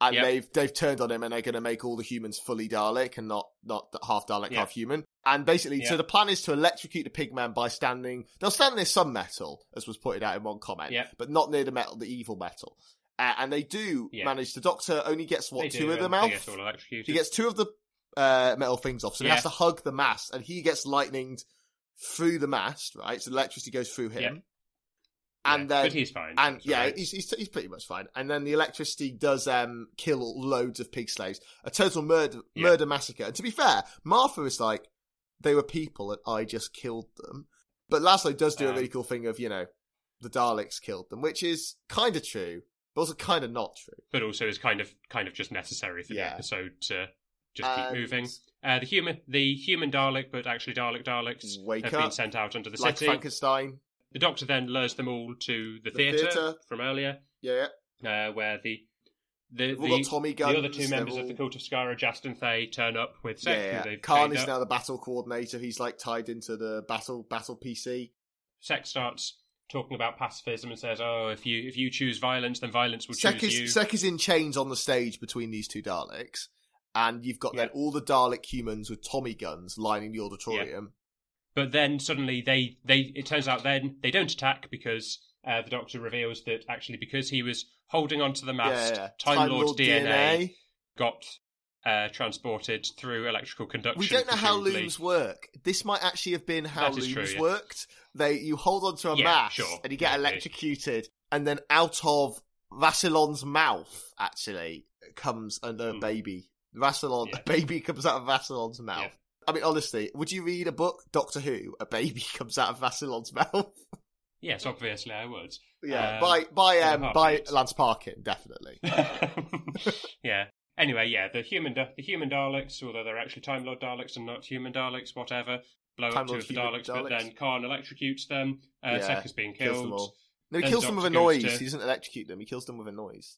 and Yep. they've they've turned on him, and they're going to make all the humans fully Dalek and not not half Dalek, Yep. half human. And basically, so the plan is to electrocute the pigman by standing. They'll stand near some metal, as was pointed out in one comment, Yep. but not near the metal, the evil metal. Uh, and they do Yeah. manage. The Doctor only gets what They two do, of the and they mouth. get. He gets two of the uh, metal things off, so he has to hug the mast, and he gets lightninged through the mast. Right, so the electricity goes through him, Yeah. and Yeah, then but he's fine. and It's yeah, alright. he's, he's he's pretty much fine. And then the electricity does um kill loads of pig slaves, a total murder Yeah. murder massacre. And to be fair, Martha is like they were people and I just killed them. But Laszlo does do a Um, really cool thing of you know the Daleks killed them, which is kind of true, but also kind of not true. but also is kind of kind of just necessary for Yeah. the episode to just And keep moving. Uh, the human the human Dalek, but actually Dalek Daleks have up. been sent out under the like city. Frankenstein, The Doctor then lures them all to the, The theatre theatre. from earlier, yeah, uh, where the the, the, Tommy the other two members all- of the Cult of Skaro, Just and Thay, turn up with Sec, yeah, yeah. Caan is up. now the battle coordinator. He's like tied into the battle battle PC. Sec starts talking about pacifism and says, "Oh, if you if you choose violence, then violence will Sec choose is, you." Sec is in chains on the stage between these two Daleks, and you've got then all the Dalek humans with Tommy guns lining the auditorium. But then suddenly they they it turns out then they don't attack because uh, the Doctor reveals that actually because he was holding onto the mast, yeah. Time, Lord, DNA, got uh, transported through electrical conduction. We don't know how looms work. This might actually have been how looms true, yeah. worked. They you hold onto a Yeah, mast sure, and you get maybe. electrocuted, and then out of Vassilon's mouth actually comes a, Hmm. baby. Vassilon, Yeah. a baby <laughs> comes out of Vassilon's mouth. I mean, honestly, would you read a book, Doctor Who? A baby <laughs> comes out of Vassilon's <laughs> mouth. Yes, obviously I would. Yeah, Um, by by um by. Lance Parkin, definitely. yeah. Anyway, yeah, the human the human Daleks, although they're actually Time Lord Daleks and not human Daleks, whatever, blow Time up two of the human Daleks, but then Caan electrocutes them. Uh, Yeah, Sec is being kills killed. them all. No, he Then kills them with a noise. to- He doesn't electrocute them. He kills them with a noise.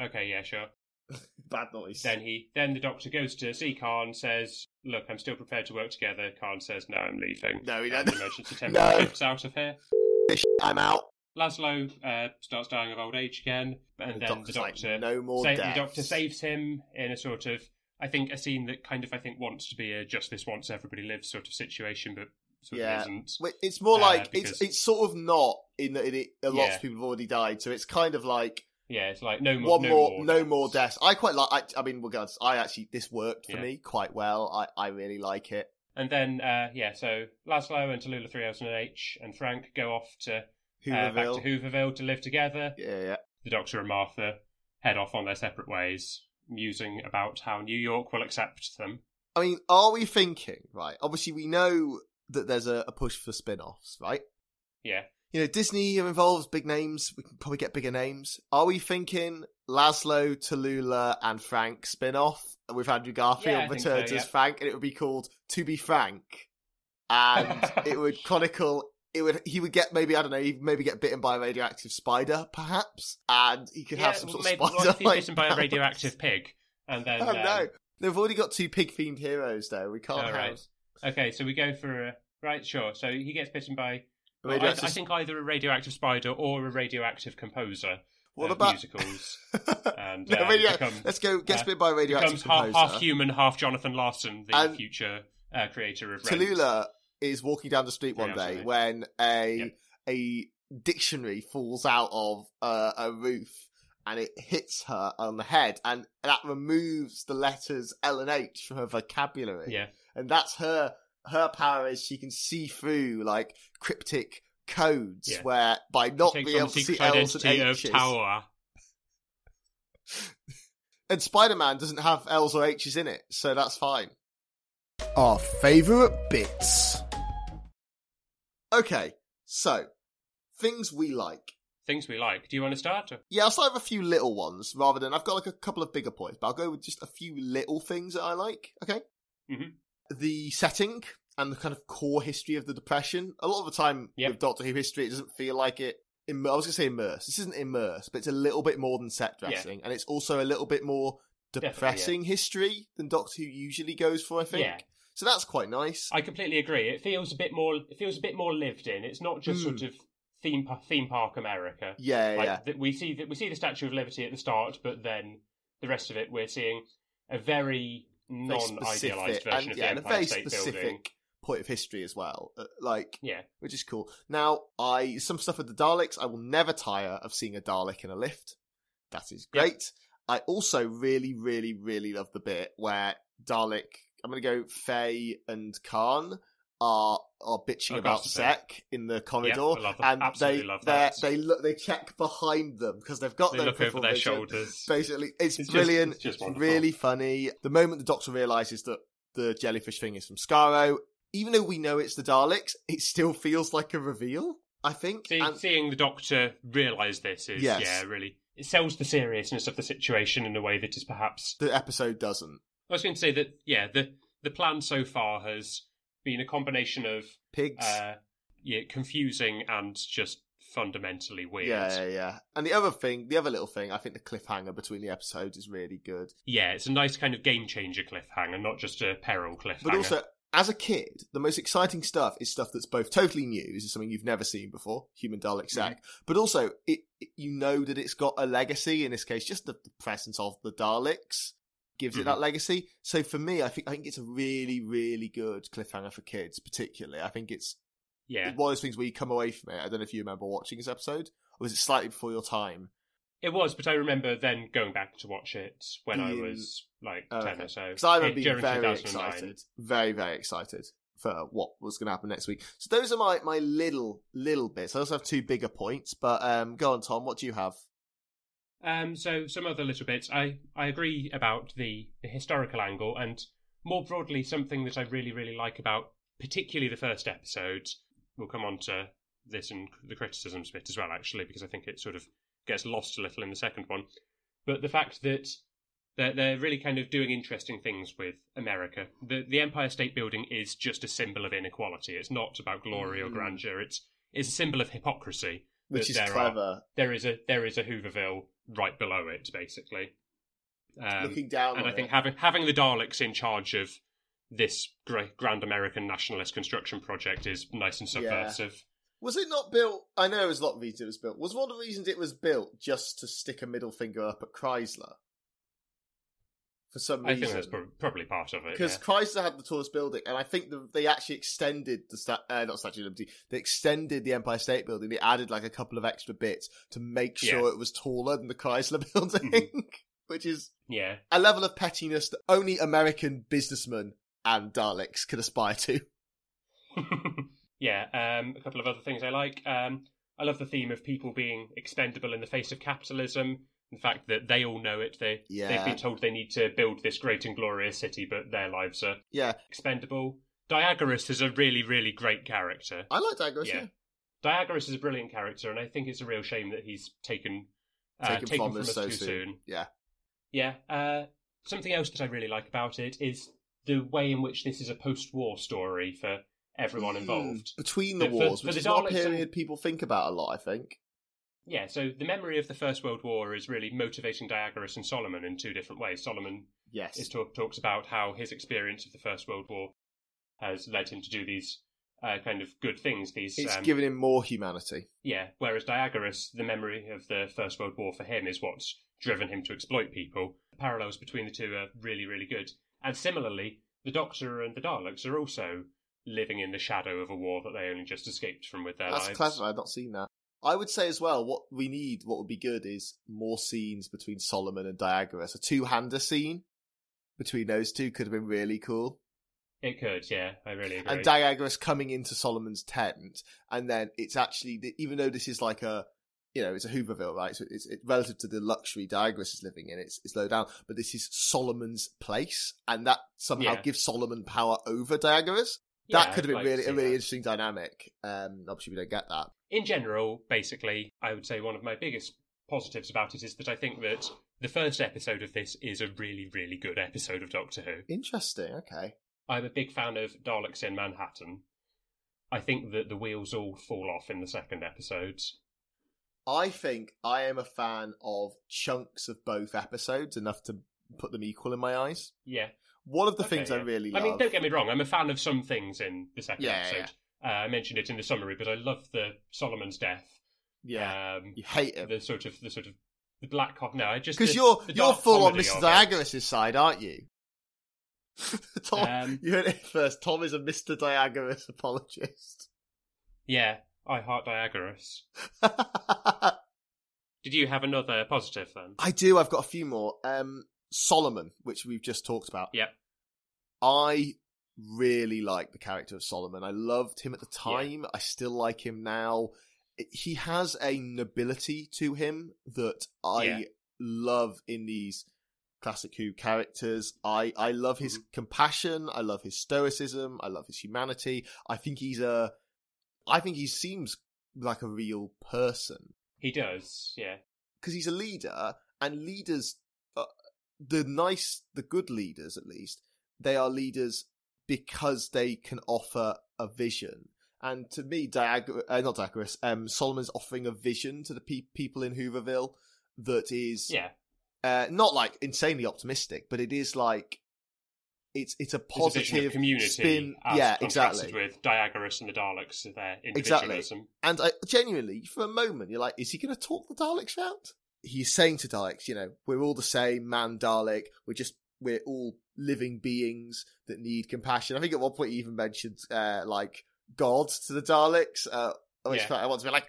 Okay, yeah, sure. <laughs> Bad noise. Then he, then the Doctor goes to see Caan, says, "Look, I'm still prepared to work together." Caan says, "No, I'm leaving." No, he doesn't. emergency <laughs> No. shifts out of here. <laughs> I'm out. Laszlo uh, starts dying of old age again, and The then the like, Doctor no more sa- the. Doctor saves him in a sort of, I think, a scene that kind of I think wants to be a just this once everybody lives sort of situation, but sort Yeah. of isn't. It's more Uh, like because- it's it's sort of not in that it, a lot Yeah. of people have already died, so it's kind of like Yeah, it's like no more, one no more, more, no more deaths. I quite like. I, I mean, going. I actually this worked for Yeah. me quite well. I I really like it. And then, uh, yeah, so Laszlo and Tallulah 3008 and Frank go off to uh, back to Hooverville. Hooverville to live together. yeah, yeah. The Doctor and Martha head off on their separate ways, musing about how New York will accept them. I mean, are we thinking right? Obviously, we know that there's a, a push for spin-offs, right? Yeah. You know, Disney involves big names. We can probably get bigger names. Are we thinking Laszlo, Tallulah, and Frank spin-off with Andrew Garfield Yeah, returns so, as. Frank, and it would be called To Be Frank, and <laughs> it would chronicle. It would. He would get maybe I don't know. He maybe get bitten by a radioactive spider, perhaps, and he could have some well, sort of spider. he's <laughs> bitten by a radioactive pig? And then, <laughs> Oh um, no! They've already got two pig-themed heroes, though. We can't Oh, have. right. Okay, so we go for a right. Sure. So he gets bitten by. well, I, radioactive- I think either a radioactive spider or a radioactive composer. What of about musicals? <laughs> And No, uh, radio- become, Let's go. Gets uh, bit by a radioactive becomes half, composer. half human, half Jonathan Larson, the And future uh, creator of Rent. Tallulah is walking down the street one day absolutely. when a Yep. a dictionary falls out of uh, a roof and it hits her on the head, and that removes the letters L and H from her vocabulary. Yeah, and that's her. Her power is she can see through like cryptic codes, Yeah. where by not being able to see secret L's and identity of H's, Tower. <laughs> and Spider Man doesn't have L's or H's in it, so that's fine. Our favourite bits. Okay, so things we like. Things we like. Do you want to start? Yeah, I'll start with a few little ones rather than I've got like a couple of bigger points, but I'll go with just a few little things that I like. Okay. Mhm. The setting and the kind of core history of the depression. A lot of the time Yep. with Doctor Who history, it doesn't feel like it. Im- I was going to say immerse. This isn't immerse, but it's a little bit more than set Yeah. dressing, and it's also a little bit more Definitely, yeah. depressing history than Doctor Who usually goes for. I think. Yeah. So that's quite nice. I completely agree. It feels a bit more. It feels a bit more lived in. It's not just Hmm. sort of theme theme park America. yeah, Like yeah. that we see that we see the Statue of Liberty at the start, but then the rest of it, we're seeing a very non-idealized version and, of yeah, the and a Empire very State specific Building. point of history as well. Uh, like, Yeah, which is cool. Now, I some stuff with the Daleks. I will never tire of seeing a Dalek in a lift. That is Yep. great. I also really, really, really love the bit where Dalek. I'm going to go. Thay and Caan are are bitching Oh, about. Sec in the corridor, I love and Absolutely they love they that. they look they check behind them because they've got they their look over their shoulders. Basically, it's, It's brilliant. it's just It's wonderful. really funny. The moment the Doctor realizes that the jellyfish thing is from Skaro, even though we know it's the Daleks, it still feels like a reveal. I think. See, And- seeing the Doctor realise this is Yes. yeah, really it sells the seriousness of the situation in a way that is perhaps. the episode doesn't. I was going to say that yeah, the the plan so far has been a combination of Pigs. uh, yeah, confusing and just fundamentally weird. yeah, yeah, yeah. And the other thing, the other little thing, I think the cliffhanger between the episodes is really good. Yeah, it's a nice kind of game changer cliffhanger, not just a peril cliffhanger. But also, as a kid, the most exciting stuff is stuff that's both totally new, this is something you've never seen before, Human Dalek Sec, but also it, it- you know that it's got a legacy. In this case, just the, the presence of the Daleks gives it Mhm. that legacy. So for me, I think I think it's a really, really good cliffhanger for kids, particularly. I think it's yeah, one of those things where you come away from it. I don't know if you remember watching this episode, or was it slightly before your time? it was. But I remember then going back to watch it when I was like Oh, ten okay. or so. Because I remember being very excited, very very excited for what was going to happen next week. So those are my my little little bits. I also have two bigger points, but um, go on, Tom. What do you have? Um, so some other little bits. I, I agree about the, the historical angle, and more broadly, something that I really really like about particularly the first episode. We'll come on to this and the criticisms bit as well, actually, because I think it sort of gets lost a little in the second one. But the fact that they're, they're really kind of doing interesting things with America. The the Empire State Building is just a symbol of inequality. It's not about glory or Mm. grandeur. It's it's a symbol of hypocrisy Which is there clever. Are, there is a there is a Hooverville right below it, basically. Um, Looking down and I think it. having having the Daleks in charge of this great grand American nationalist construction project is nice and Yeah. subversive. Was it not built? I know there's a lot of reasons it was built. Was one of the reasons it was built just to stick a middle finger up at Chrysler? For some reason. I think that's prob- probably part of it. Because yeah. Chrysler had the tallest building, and I think the, they actually extended the sta- uh, not Statue of Liberty. They extended the Empire State Building. They added like a couple of extra bits to make sure Yeah. it was taller than the Chrysler <laughs> building, Mhm. which is Yeah, a level of pettiness that only American businessmen and Daleks could aspire to. <laughs> <laughs> yeah. Um, a couple of other things I like. Um, I love the theme of people being expendable in the face of capitalism. The fact that they all know it. They Yeah. they've been told they need to build this great and glorious city, but their lives are Yeah, expendable. Diagoras is a really really great character. I like Diagoras. Yeah. Yeah. Diagoras is a brilliant character, and I think it's a real shame that he's taken uh, Taken taken, from from, us so too soon. soon. Yeah. Yeah. Uh, something else that I really like about it is the way in which this is a post-war story for everyone Mm, involved. between the But wars, for which the is not a period and- people think about a lot. I think. Yeah, so the memory of the First World War is really motivating Diagoras and Solomon in two different ways. Solomon Yes. is talk, talks about how his experience of the First World War has led him to do these uh, kind of good things. These it's um, giving him more humanity. Yeah, whereas Diagoras, the memory of the First World War for him is what's driven him to exploit people. The parallels between the two are really, really good. And similarly, the Doctor and the Daleks are also living in the shadow of a war that they only just escaped from with their That's lives. clever. I've not seen that. I would say as well, what we need, what would be good, is more scenes between Solomon and Diagoras. A two-hander scene between those two could have been really cool. It could, yeah, I really agree. And Diagoras coming into Solomon's tent, and then it's actually, even though this is like a, you know, it's a Hooverville, right? So it's, it's relative to the luxury Diagoras is living in. It's it's low down, but this is Solomon's place, and that somehow Yeah. gives Solomon power over Diagoras. Yeah, that could have been like really a really that. interesting dynamic. Um, obviously we don't get that. In general, basically, I would say one of my biggest positives about it is that I think that the first episode of this is a really, really good episode of Doctor Who. Interesting. Okay. I'm a big fan of Daleks in Manhattan. I think that the wheels all fall off in the second episode. I think I am a fan of chunks of both episodes enough to put them equal in my eyes. Yeah. One of the Okay, things I really I love. mean, don't get me wrong, I'm a fan of some things in the second Yeah, yeah, episode. Uh, I mentioned it in the summary, but I love the Solomon's death. yeah, Um, you hate him. the sort of the sort of the black coffee. No, I just Because you're you're full on Mr. Diagoras' side, aren't you? <laughs> Tom, Um, you heard it first. Tom is a Mr. Diagoras apologist. Yeah, I heart Diagoras. <laughs> Did you have another positive then? I do. I've got a few more. Um, Solomon, which we've just talked about. Yep. I really like the character of Solomon. I loved him at the time. I still like him now. He has a nobility to him that I Yeah. love in these classic Who characters. I, I love his Mm-hmm. compassion. I love his stoicism. I love his humanity. I think he's a. I think he seems like a real person He does, yeah. because he's a leader, and leaders, uh, the nice, the good leaders at least, they are leaders because they can offer a vision. And to me, Diag- uh, not Diagoras, um, Solomon's offering a vision to the pe- people in Hooverville that is Yeah. uh, not like insanely optimistic, but it is like it's it's a There's a positive community spin. as yeah, exactly. with Diagoras and the Daleks their Exactly. individualism. And I genuinely, for a moment, you're like, is he going to talk the Daleks round? He's saying to Daleks, you know, we're all the same, man, Dalek. We're just, we're all living beings that need compassion. I think at one point he even mentioned, uh, like, God to the Daleks. Uh, which Yeah. I want to be like,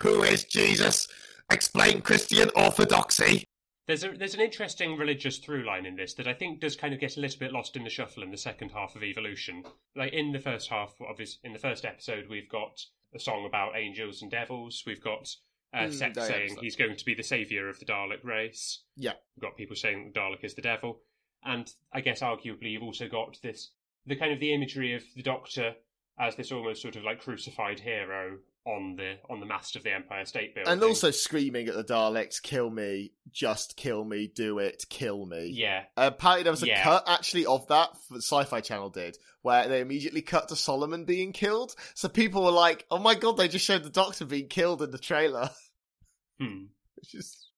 who is Jesus? Explain Christian orthodoxy. There's a there's an interesting religious through line in this that I think does kind of get a little bit lost in the shuffle in the second half of Evolution. Like in the first half, obviously, in the first episode, we've got a song about angels and devils. We've got uh, Mm, saying he's going to be the savior of the Dalek race. Yeah. We've got people saying the Dalek is the devil, and I guess arguably you've also got this the kind of the imagery of the Doctor as this almost sort of like crucified hero on the on the mast of the Empire State Building, And also screaming at the Daleks, kill me, just kill me, do it, kill me. yeah, Uh, apparently there was a Yeah. cut actually of that for the Sci-Fi Channel did, where they immediately cut to Solomon being killed. So people were like, "Oh my god, they just showed the Doctor being killed in the trailer," hmm. <laughs> which is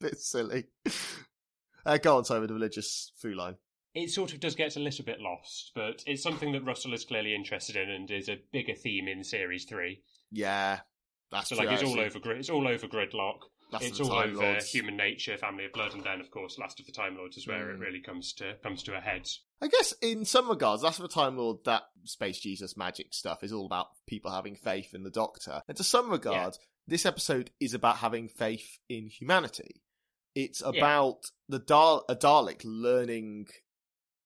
a bit silly. Uh, go on, sorry, with the religious through line. it sort of does get a little bit lost, but it's something that Russell is clearly interested in and is a bigger theme in series three. Yeah, that's So true. like it's all over grid, it's all over gridlock. Last it's all over Lords. human nature, family of blood, and then of course Last of the Time Lords is where it Mm. really comes to comes to a head. I guess in some regards, Last of the Time Lord, that Space Jesus magic stuff is all about people having faith in the Doctor. And to some regard, this episode is about having faith in humanity. It's about the Dal- a Dalek learning,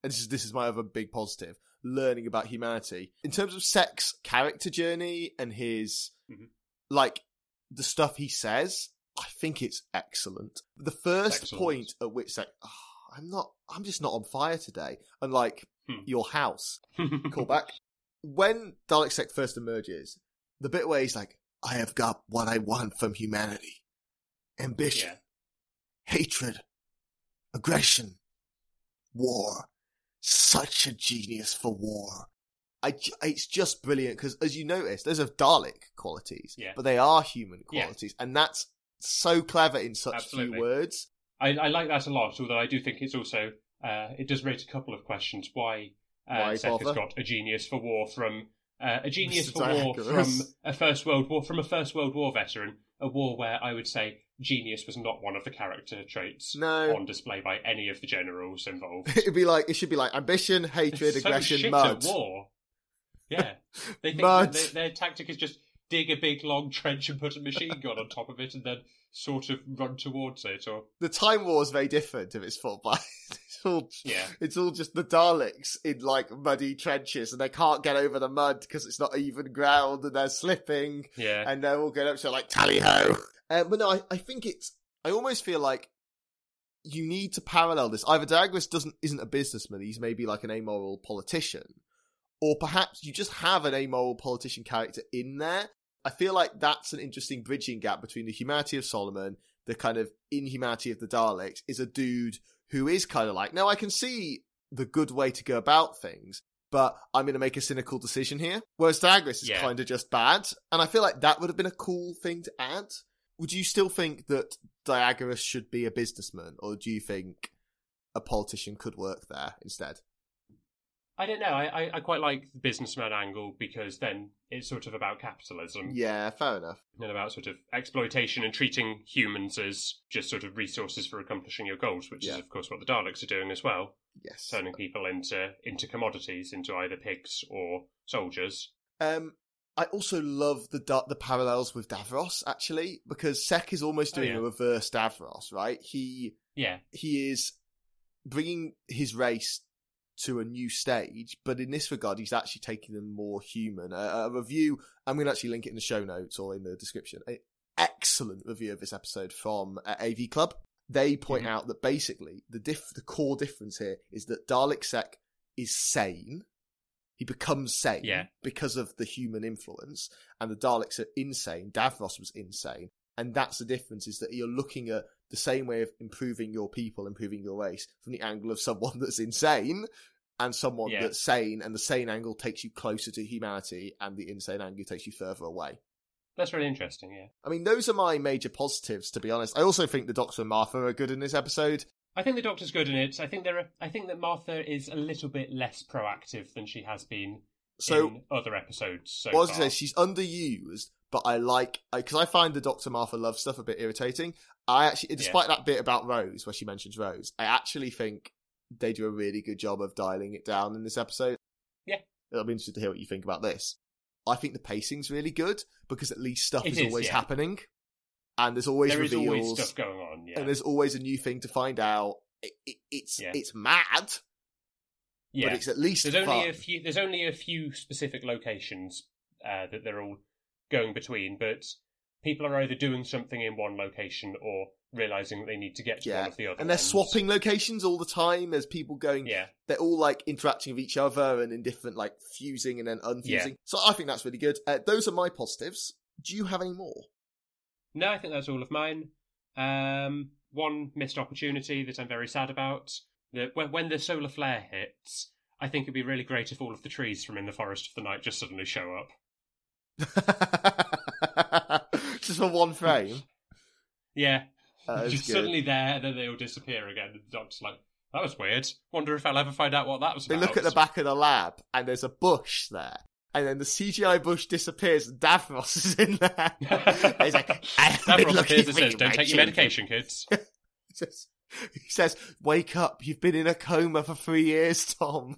and this is, this is my other big positive, learning about humanity. In terms of Sec's character journey and his, Mhm. like, the stuff he says, I think it's excellent. The first Excellent. point at which Sec, oh, I'm not, I'm just not on fire today. Unlike Hmm. your house. <laughs> Call back. When Dalek Sec first emerges, the bit where he's like, I have got what I want from humanity. Ambition, yeah, hatred, aggression, war. Such a genius for war. I, it's just brilliant because, as you notice, those are Dalek qualities, Yeah. but they are human Yeah. qualities, and that's so clever in such Absolutely. few words. I, I like that a lot. Although I do think it's also uh, it does raise a couple of questions. Why uh, Why Sec has got a genius for war from uh, a genius Mr. for war from a First World War from a First World War veteran, a war where I would say genius was not one of the character traits No. on display by any of the generals involved. <laughs> It'd be like it should be like ambition, <laughs> hatred, so aggression, shit mud. war. Yeah, <laughs> they think Mud. their, their tactic is just dig a big long trench and put a machine gun on top of it, and then sort of run towards it. Or the Time War is very different if it's fought by. <laughs> It's all, yeah, it's all just the Daleks in like muddy trenches, and they can't get over the mud because it's not even ground, and they're slipping, yeah, and they're all going up to like tally ho. Uh, but no, I, I think it's. I almost feel like you need to parallel this. Either Diagoras doesn't isn't a businessman; he's maybe like an amoral politician, or perhaps you just have an amoral politician character in there. I feel like that's an interesting bridging gap between the humanity of Solomon, the kind of inhumanity of the Daleks, is a dude who is kind of like, no, I can see the good way to go about things, but I'm going to make a cynical decision here. Whereas Diagoras is Yeah. kind of just bad. And I feel like that would have been a cool thing to add. Would you still think that Diagoras should be a businessman, or do you think a politician could work there instead? I don't know. I, I, I quite like the businessman angle because then it's sort of about capitalism Yeah, fair enough. and about sort of exploitation and treating humans as just sort of resources for accomplishing your goals, which Yeah. is of course what the Daleks are doing as well, Yes. turning people into into commodities, into either pigs or soldiers. Um, I also love the da- the parallels with Davros actually because Sec is almost Oh, doing yeah. a reverse Davros, right? He Yeah, he is bringing his race to a new stage, but in this regard, he's actually taking them more human. A, a review, I'm going to actually link it in the show notes or in the description. An excellent review of this episode from uh, AV Club. They point Mhm. out that basically the diff- the core difference here is that Dalek Sec is sane. He becomes sane Yeah. because of the human influence, and the Daleks are insane. Davros was insane, and that's the difference: is that you're looking at the same way of improving your people, improving your race, from the angle of someone <laughs> that's insane and someone Yeah. that's sane, and the sane angle takes you closer to humanity, and the insane angle takes you further away. that's really interesting. Yeah, I mean, those are my major positives, to be honest. I also think the Doctor and Martha are good in this episode. I think the Doctor's good in it. I think there. Are, I think that Martha is a little bit less proactive than she has been So, in other episodes. So what I was far. to say, she's underused, but I like, because I, find the Doctor Martha love stuff a bit irritating. I actually, despite that bit about Rose, where she mentions Rose, I actually think they do a really good job of dialing it down in this episode. Yeah. I'll be interested to hear what you think about this. I think the pacing's really good because at least stuff is, is, always yeah. happening. And there's always there is reveals. always stuff going on. Yeah, and there's always a new thing to find out. It, it, it's Yeah. it's mad, yeah. but it's at least There's only a few. There's only a few specific locations uh, that they're all going between, but people are either doing something in one location or realizing that they need to get to Yeah, one of the other. and they're ones. swapping locations all the time. There's people going. Yeah, They're all like interacting with each other and in different like fusing and then unfusing. Yeah. So I think that's really good. Uh, those are my positives. Do you have any more? no, I think that's all of mine. Um, one missed opportunity that I'm very sad about. That when, when the solar flare hits, I think it'd be really great if all of the trees from in the forest of the night just suddenly show up. <laughs> Just for one frame. Yeah, just good. suddenly there, and then they all disappear again. And the doctor's like, "That was weird. Wonder if I'll ever find out what that was They about." look at the back of the lab and there's a bush there. And then the CGI bush disappears and Davros <laughs> is in there. <laughs> He's like, Davros appears and says, "Don't take your medication, kids." He says- He says, wake up, you've been in a coma for three years, Tom.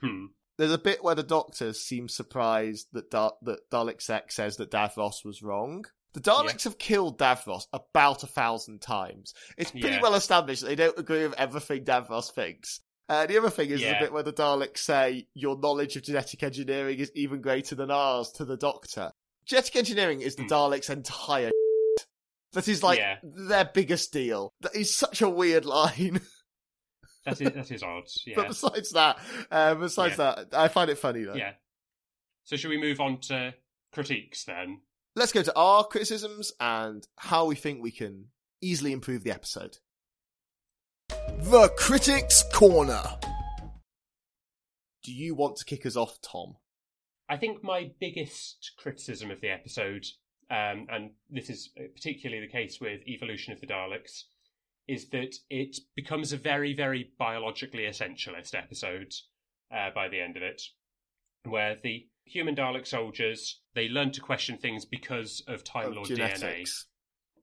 hmm. There's a bit where the doctor seems surprised that da- that Dalek Sec says that Davros was wrong. The Daleks have killed Davros about a thousand times. It's pretty Yeah. well established that they don't agree with everything Davros thinks. Uh, the other thing is the Yeah. bit where the Daleks say your knowledge of genetic engineering is even greater than ours to the Doctor. Genetic engineering is the Hmm. Daleks' entire. <laughs> That is like Yeah. their biggest deal. That is such a weird <laughs> line. That is that is odd. <laughs> But Yeah, besides that, uh, besides that, I find it funny though. yeah. So should we move on to critiques then? let's go to our criticisms and how we think we can easily improve the episode. The Critics Corner. Do you want to kick us off, Tom? I think my biggest criticism of the episode, um, and this is particularly the case with Evolution of the Daleks, is that it becomes a very, very biologically essentialist episode uh, by the end of it, where the human Dalek soldiers they learn to question things because of Time Of Lord genetics.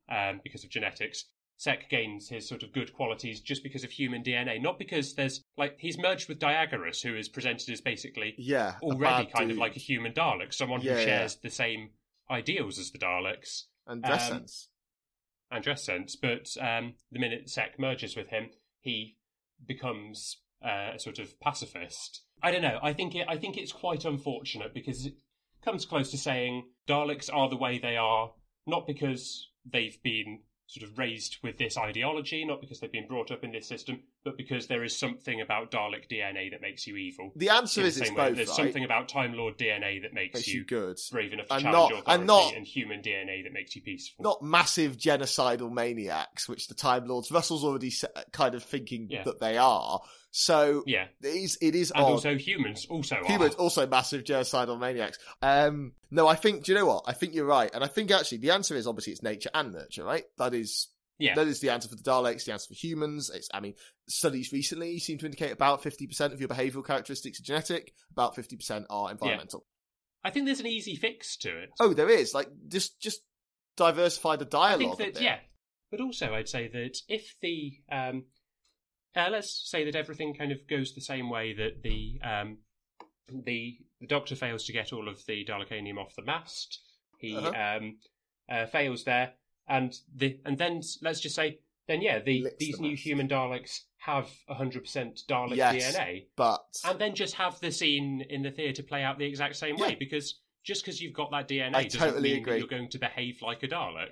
DNA, um, because of genetics. Sec gains his sort of good qualities just because of human DNA, not because there's like he's merged with Diagoras, who is presented as basically Yeah. already kind of like a human Dalek, someone Yeah, who yeah. shares the same ideals as the Daleks And um, sense. And dress sense. But um, the minute Sec merges with him, he becomes uh, a sort of pacifist. I don't know. I think it. I think it's quite unfortunate because it comes close to saying Daleks are the way they are, not because they've been sort of raised with this ideology, not because they've been brought up in this system, but because there is something about Dalek DNA that makes you evil. The answer In the is it's same way, both, there's right? something about Time Lord DNA that makes, Makes you, you good. brave enough to And challenge not- authority, and not- human DNA that makes you peaceful. Not massive genocidal maniacs, which the Time Lords Russell's already kind of thinking Yeah. that they are. So yeah, it is, it is and odd. also humans also are. Humans also massive genocidal maniacs. Um, no, I think. Do you know what? I think you're right, and I think actually the answer is obviously it's nature and nurture, right? That is Yeah. That is the answer for the Daleks, the answer for humans. It's, I mean, studies recently seem to indicate about 50% of your behavioural characteristics are genetic, about 50% are environmental. I think there's an easy fix to it. Oh, there is. Like, just just diversify the dialogue. I think that yeah, but also I'd say that if the um, uh, let's say that everything kind of goes the same way that the um, the the Doctor fails to get all of the Dalekanium off the mast, he Uh-huh. um, uh, fails there, and the and then let's just say then yeah, the Licks these the new mast. human Daleks have hundred percent Dalek Yes. DNA, But and then just have the scene in the theatre play out the exact same Yeah. way because. Just because you've got that DNA I doesn't totally mean agree. that you're going to behave like a Dalek.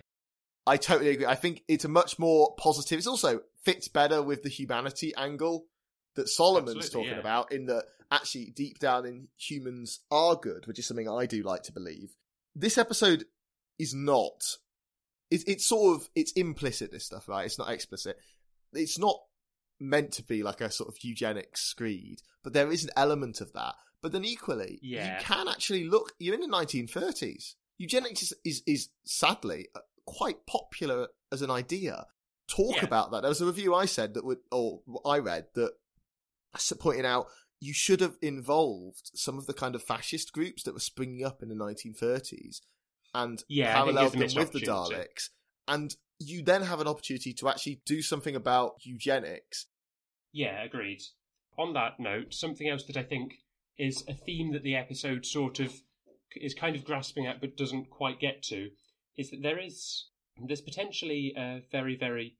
I totally agree. I think it's a much more positive. It's also fits better with the humanity angle that Solomon's Absolutely, talking yeah. about. In that, actually, deep down in humans are good, which is something I do like to believe. This episode is not. It, it's sort of it's implicit. This stuff, right? It's not explicit. It's not meant to be like a sort of eugenics screed, but there is an element of that. But then equally, Yeah. you can actually look. You're in the 1930s. Eugenics is is, is sadly uh, quite popular as an idea. Talk Yeah. about that. There was a review I said that would, or I read that pointing out you should have involved some of the kind of fascist groups that were springing up in the 1930s and Yeah, paralleled them with the. Daleks. And you then have an opportunity to actually do something about eugenics. Yeah, agreed. On that note, something else that I think is a theme that the episode sort of is kind of grasping at but doesn't quite get to is that there is there's potentially a very very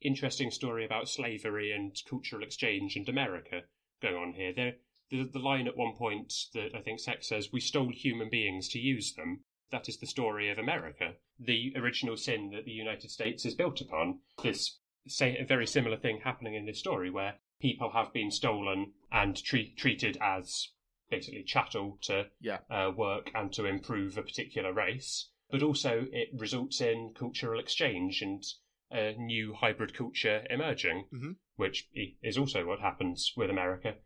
interesting story about slavery and cultural exchange and America going on here. There, the, the line at one point that I think Sec says, "We stole human beings to use them." That is the story of America, the original sin that the United States is built upon. This say a very similar thing happening in this story where people have been stolen and treat, treated as basically chattel to Yeah. uh, work and to improve a particular race, but also it results in cultural exchange and a new hybrid culture emerging, Mhm. which is also what happens with America.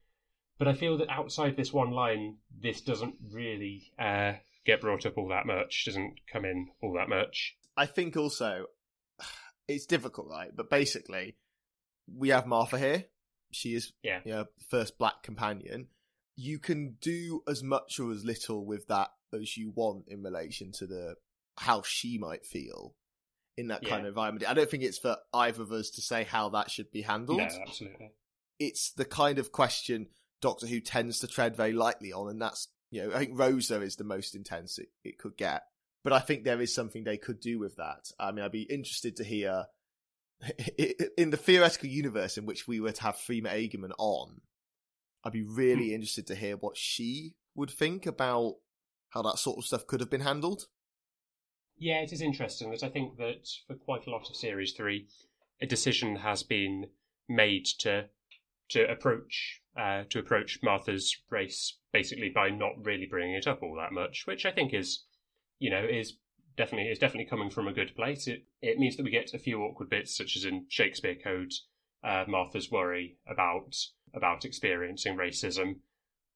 But I feel that outside this one line, this doesn't really uh, get brought up all that much, doesn't come in all that much. I think also <sighs> it's difficult, right? But basically, we have Martha here. She is Yeah. you know, first black companion. You can do as much or as little with that as you want in relation to the how she might feel in that kind of environment. I don't think it's for either of us to say how that should be handled. No, absolutely. It's the kind of question Doctor Who tends to tread very lightly on, and that's you know I think Rosa is the most intense it, it could get. But I think there is something they could do with that. I mean, I'd be interested to hear <laughs> in the theoretical universe in which we were to have Freema Agyeman on. I'd be really hmm. interested to hear what she would think about how that sort of stuff could have been handled. Yeah, it is interesting that I think that for quite a lot of Series 3, a decision has been made to to approach uh, to approach Martha's race basically by not really bringing it up all that much, which I think is, you know, is definitely is definitely coming from a good place. It it means that we get a few awkward bits, such as in Shakespeare Code, uh, Martha's worry about about experiencing racism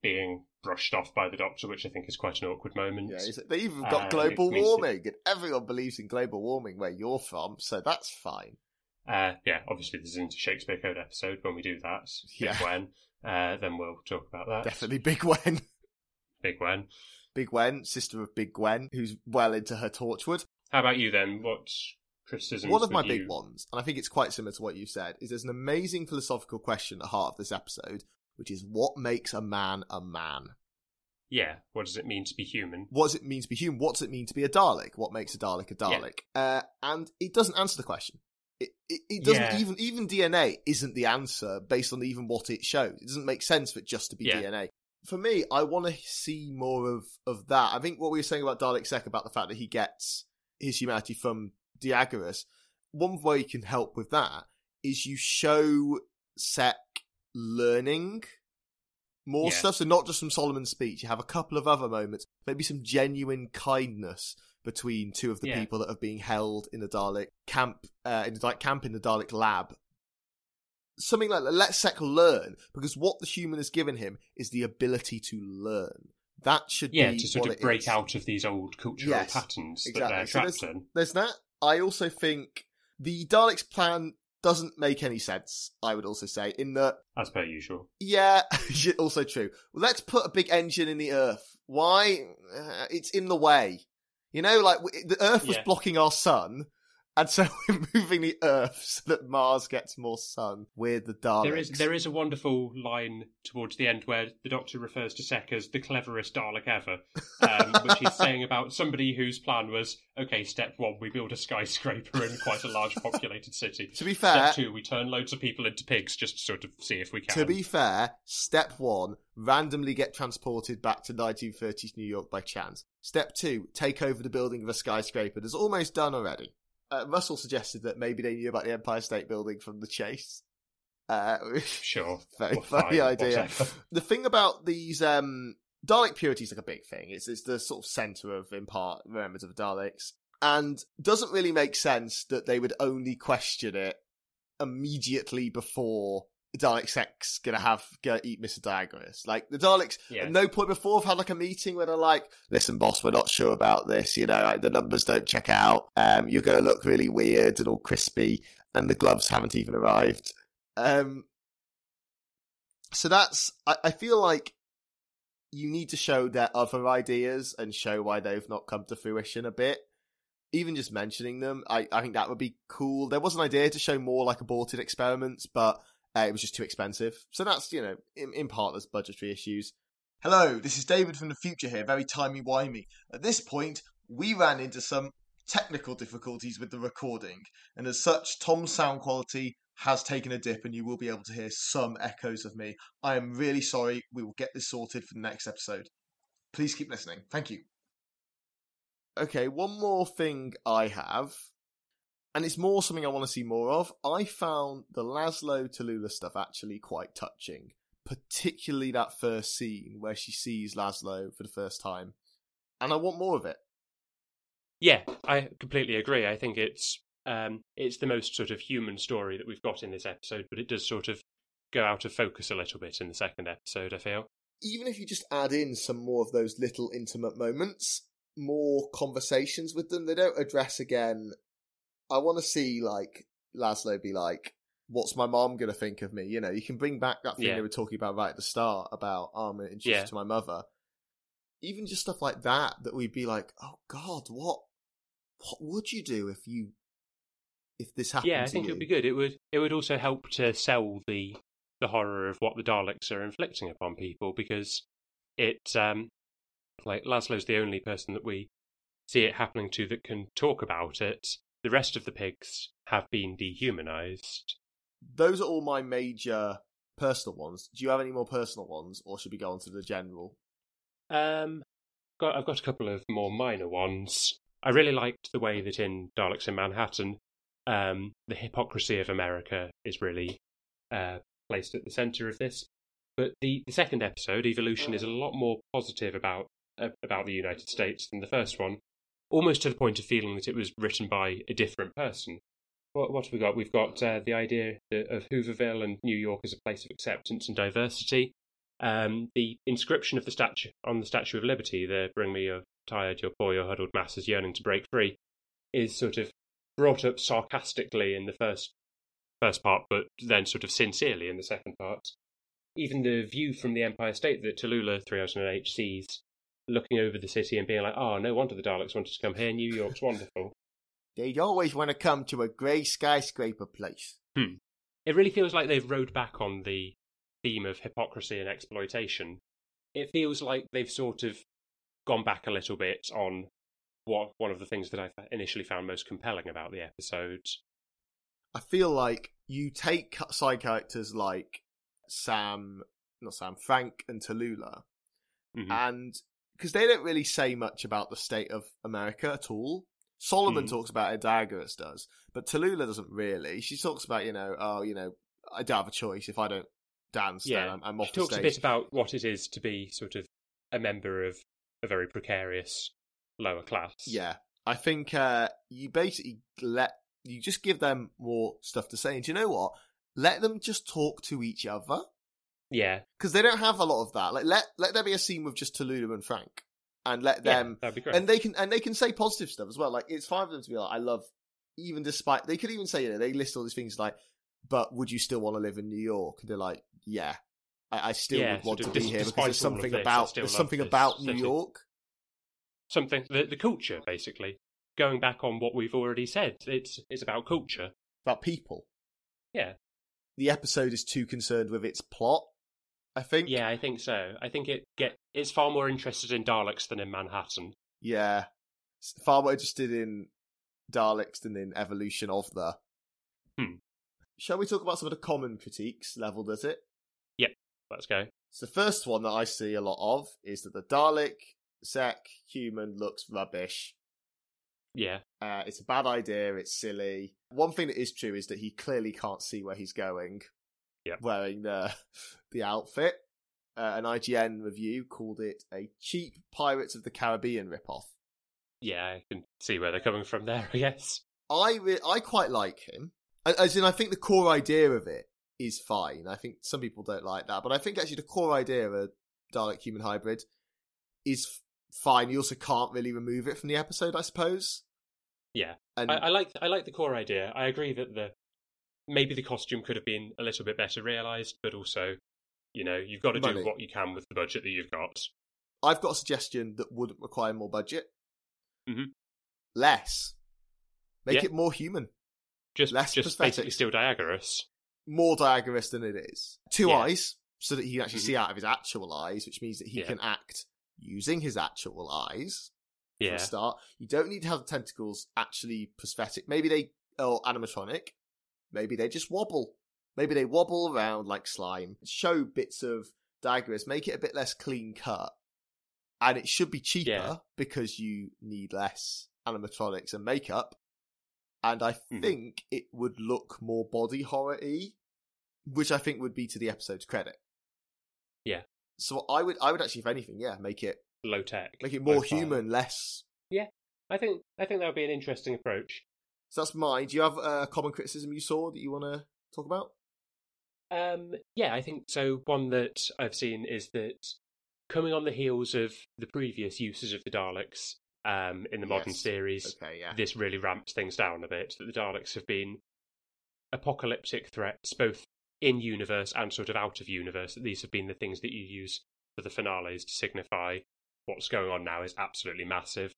being brushed off by the Doctor, which I think is quite an awkward moment. Yeah, they even got Uh, global means that- warming, and everyone believes in global warming where you're from, so that's fine. Uh, yeah, obviously this isn't a Shakespeare Code episode. When we do that, Yeah. Big Wen, uh, then we'll talk about that. Definitely Big Wen. <laughs> Big Wen. Big Wen, sister of Big Gwen, who's well into her Torchwood. How about you then? What criticisms? One of my would big ones, and I think it's quite similar to what you said, is there's an amazing philosophical question at the heart of this episode, which is what makes a man a man? Yeah, what does it mean to be human? What does it mean to be human? What does it mean to be a Dalek? What makes a Dalek a Dalek? Uh, and it doesn't answer the question. It, it, it doesn't Yeah. even even DNA isn't the answer based on even what it shows. It doesn't make sense for it just to be Yeah. DNA. For me, I want to see more of of that. I think what we were saying about Dalek Sec about the fact that he gets his humanity from Diagoras. One way you can help with that is you show Sec learning more Yeah. stuff. So not just from Solomon's speech. You have a couple of other moments, maybe some genuine kindness between two of the Yeah. people that are being held in the Dalek camp, uh, in the Dalek camp in the Dalek lab. Something like. Let Sec learn, because what the human has given him is the ability to learn. That should Yeah, be to sort of break is. out of these old cultural Yes, patterns that they're So trapped there's- in. There's that. I also think The Daleks' plan doesn't make any sense, I would also say, in that, As per usual. yeah, <laughs> also true. Let's put a big engine in the Earth. Why? Uh, it's in the way. You know, like, the Earth was Yeah. blocking our sun, and so <laughs> we're moving the Earth so that Mars gets more sun with the Daleks. There is there is a wonderful line towards the end where the Doctor refers to Sec as the cleverest Dalek ever, um, <laughs> which he's saying about somebody whose plan was okay. Step one, we build a skyscraper in quite a large populated city. <laughs> To be fair, Step two, we turn loads of people into pigs just to sort of see if we can. To be fair, step one, randomly get transported back to 1930s New York by chance. Step two, take over the building of a skyscraper that's almost done already. Uh, Russell suggested that maybe they knew about the Empire State Building from the chase. Uh, <laughs> sure. very funny idea. whatever. <laughs> The thing about these um, Dalek purity is like a big thing. It's, it's the sort of center of, in part, members of the Daleks. And doesn't really make sense that they would only question it immediately before Dalek Sec's gonna have gonna eat Mr. Diagoras. Like the Daleks Yeah. at no point before have had like a meeting where they're like, "Listen, boss, we're not sure about this. You know, like, the numbers don't check out. Um, you're gonna look really weird and all crispy, and the gloves haven't even arrived." Um, so that's I, I feel like you need to show their other ideas and show why they've not come to fruition a bit. Even just mentioning them, I, I think that would be cool. There was an idea to show more like aborted experiments, but uh, it was just too expensive. So that's, you know, in, in part, there's budgetary issues. Hello, this is David from the future here, very timey-wimey. At this point, we ran into some technical difficulties with the recording, and as such, Tom's sound quality has taken a dip, and you will be able to hear some echoes of me. I am really sorry. We will get this sorted for the next episode. Please keep listening. Thank you. Okay, one more thing I have, and it's more something I want to see more of. I found the Laszlo Tallulah stuff actually quite touching, particularly that first scene where she sees Laszlo for the first time, and I want more of it. Yeah, I completely agree. I think it's um, it's the most sort of human story that we've got in this episode, but it does sort of go out of focus a little bit in the second episode. I feel. even if you just add in some more of those little intimate moments, more conversations with them, they don't address again. I want to see like Laszlo be like, "What's my mom gonna think of me?" You know, you can bring back that thing Yeah. they were talking about right at the start about oh, I'm introduced Yeah. to my mother. Even just stuff like that, that we'd be like, "Oh God, what, what would you do if you, if this happened?" Yeah, I think you? it would be good. It would it would also help to sell the the horror of what the Daleks are inflicting upon people because it um like Laszlo's the only person that we see it happening to that can talk about it. The rest of the pigs have been dehumanized. Those are all my major personal ones. Do you have any more personal ones, or should we go on to the general? Um, got I've got a couple of more minor ones. I really liked the way that in Daleks in Manhattan, um, the hypocrisy of America is really uh, placed at the center of this. But the, the second episode, Evolution, is a lot more positive about uh, about the United States than the first one, almost to the point of feeling that it was written by a different person. What, what have we got? We've got uh, the idea of Hooverville and New York as a place of acceptance and diversity. Um, the inscription of the statue on the Statue of Liberty, the "Bring me your tired, your poor, your huddled masses yearning to break free," is sort of brought up sarcastically in the first first part, but then sort of sincerely in the second part. Even the view from the Empire State that Tallulah 3008 sees, looking over the city and being like, "Oh, no wonder the Daleks wanted to come here. New York's wonderful." They'd always want to come to a grey skyscraper place. It really feels like they've rode back on the theme of hypocrisy and exploitation. It feels like they've sort of gone back a little bit on what one of the things that I initially found most compelling about the episode. I feel like you take side characters like Sam, not Sam, Frank and Tallulah, Mhm. and because they don't really say much about the state of America at all. Solomon Mhm. talks about it, Diagoras does, but Tallulah doesn't really. She talks about, you know, oh, you know, I don't have a choice. If I don't dance, then yeah, I'm, I'm off she the talks a bit about what it is to be sort of a member of a very precarious lower class. Yeah, I think uh, you basically let you just give them more stuff to say, and do you know what? Let them just talk to each other yeah, because they don't have a lot of that. Like let let there be a scene with just Tallulah and Frank, and let yeah, them that'd be great. and they can and they can say positive stuff as well. Like it's fine for them to be like, I love even despite they could even say, you know, they list all these things like, but would you still want to live in New York? And they're like, yeah, I, I still Yeah, would want to be here because there's something this, about there's something this about New. York. Something the the culture, basically. Going back on what we've already said, it's it's about culture. about people. Yeah, The episode is too concerned with its plot. I think. yeah, I think so. I think it get it's far more interested in Daleks than in Manhattan. Yeah. S- Far more interested in Daleks than in evolution of the. Hmm. Shall we talk about some of the common critiques leveled at it? Yep, let's go. So the first one that I see a lot of is that the Dalek Sec human looks rubbish. Yeah, Uh, it's a bad idea. It's silly. One thing that is true is that he clearly can't see where he's going. Yeah. Wearing the the outfit. Uh, an IGN review called it a cheap Pirates of the Caribbean ripoff. yeah, I can see where they're coming from there. <laughs> I guess. I re- I quite like him. As in, I think the core idea of it is fine. I think some people don't like that, but I think actually the core idea of a Dalek human hybrid is f- fine. You also can't really remove it from the episode, I suppose. Yeah, And I, I like I like the core idea. I agree that the maybe the costume could have been a little bit better realized, but also, you know, you've got to do what you can with the budget that you've got. I've got a suggestion that wouldn't require more budget. Mhm. Less. Make Yeah. it more human. Just Less just prosthetics. basically still Diagoras. More diagonist than it is. Two Yeah. eyes, so that he can actually Mhm. see out of his actual eyes, which means that he Yeah. can act using his actual eyes. Yeah, start. You don't need to have the tentacles actually prosthetic. Maybe they or animatronic. Maybe they just wobble. Maybe they wobble around like slime. Show bits of daggers, make it a bit less clean cut. And it should be cheaper Yeah. because you need less animatronics and makeup. And I Mhm. think it would look more body horror y, which I think would be to the episode's credit. Yeah. So I would I would actually, if anything, yeah, make it low tech. make it more human, less Yeah. I think I think that would be an interesting approach. So that's mine. Do you have a common criticism you saw that you want to talk about? Um, yeah, I think so. One that I've seen is that coming on the heels of the previous uses of the Daleks um, in the modern Yes. series, Okay, yeah. this really ramps things down a bit. That the Daleks have been apocalyptic threats, both in universe and sort of out of universe. That these have been the things that you use for the finales to signify what's going on now is absolutely massive.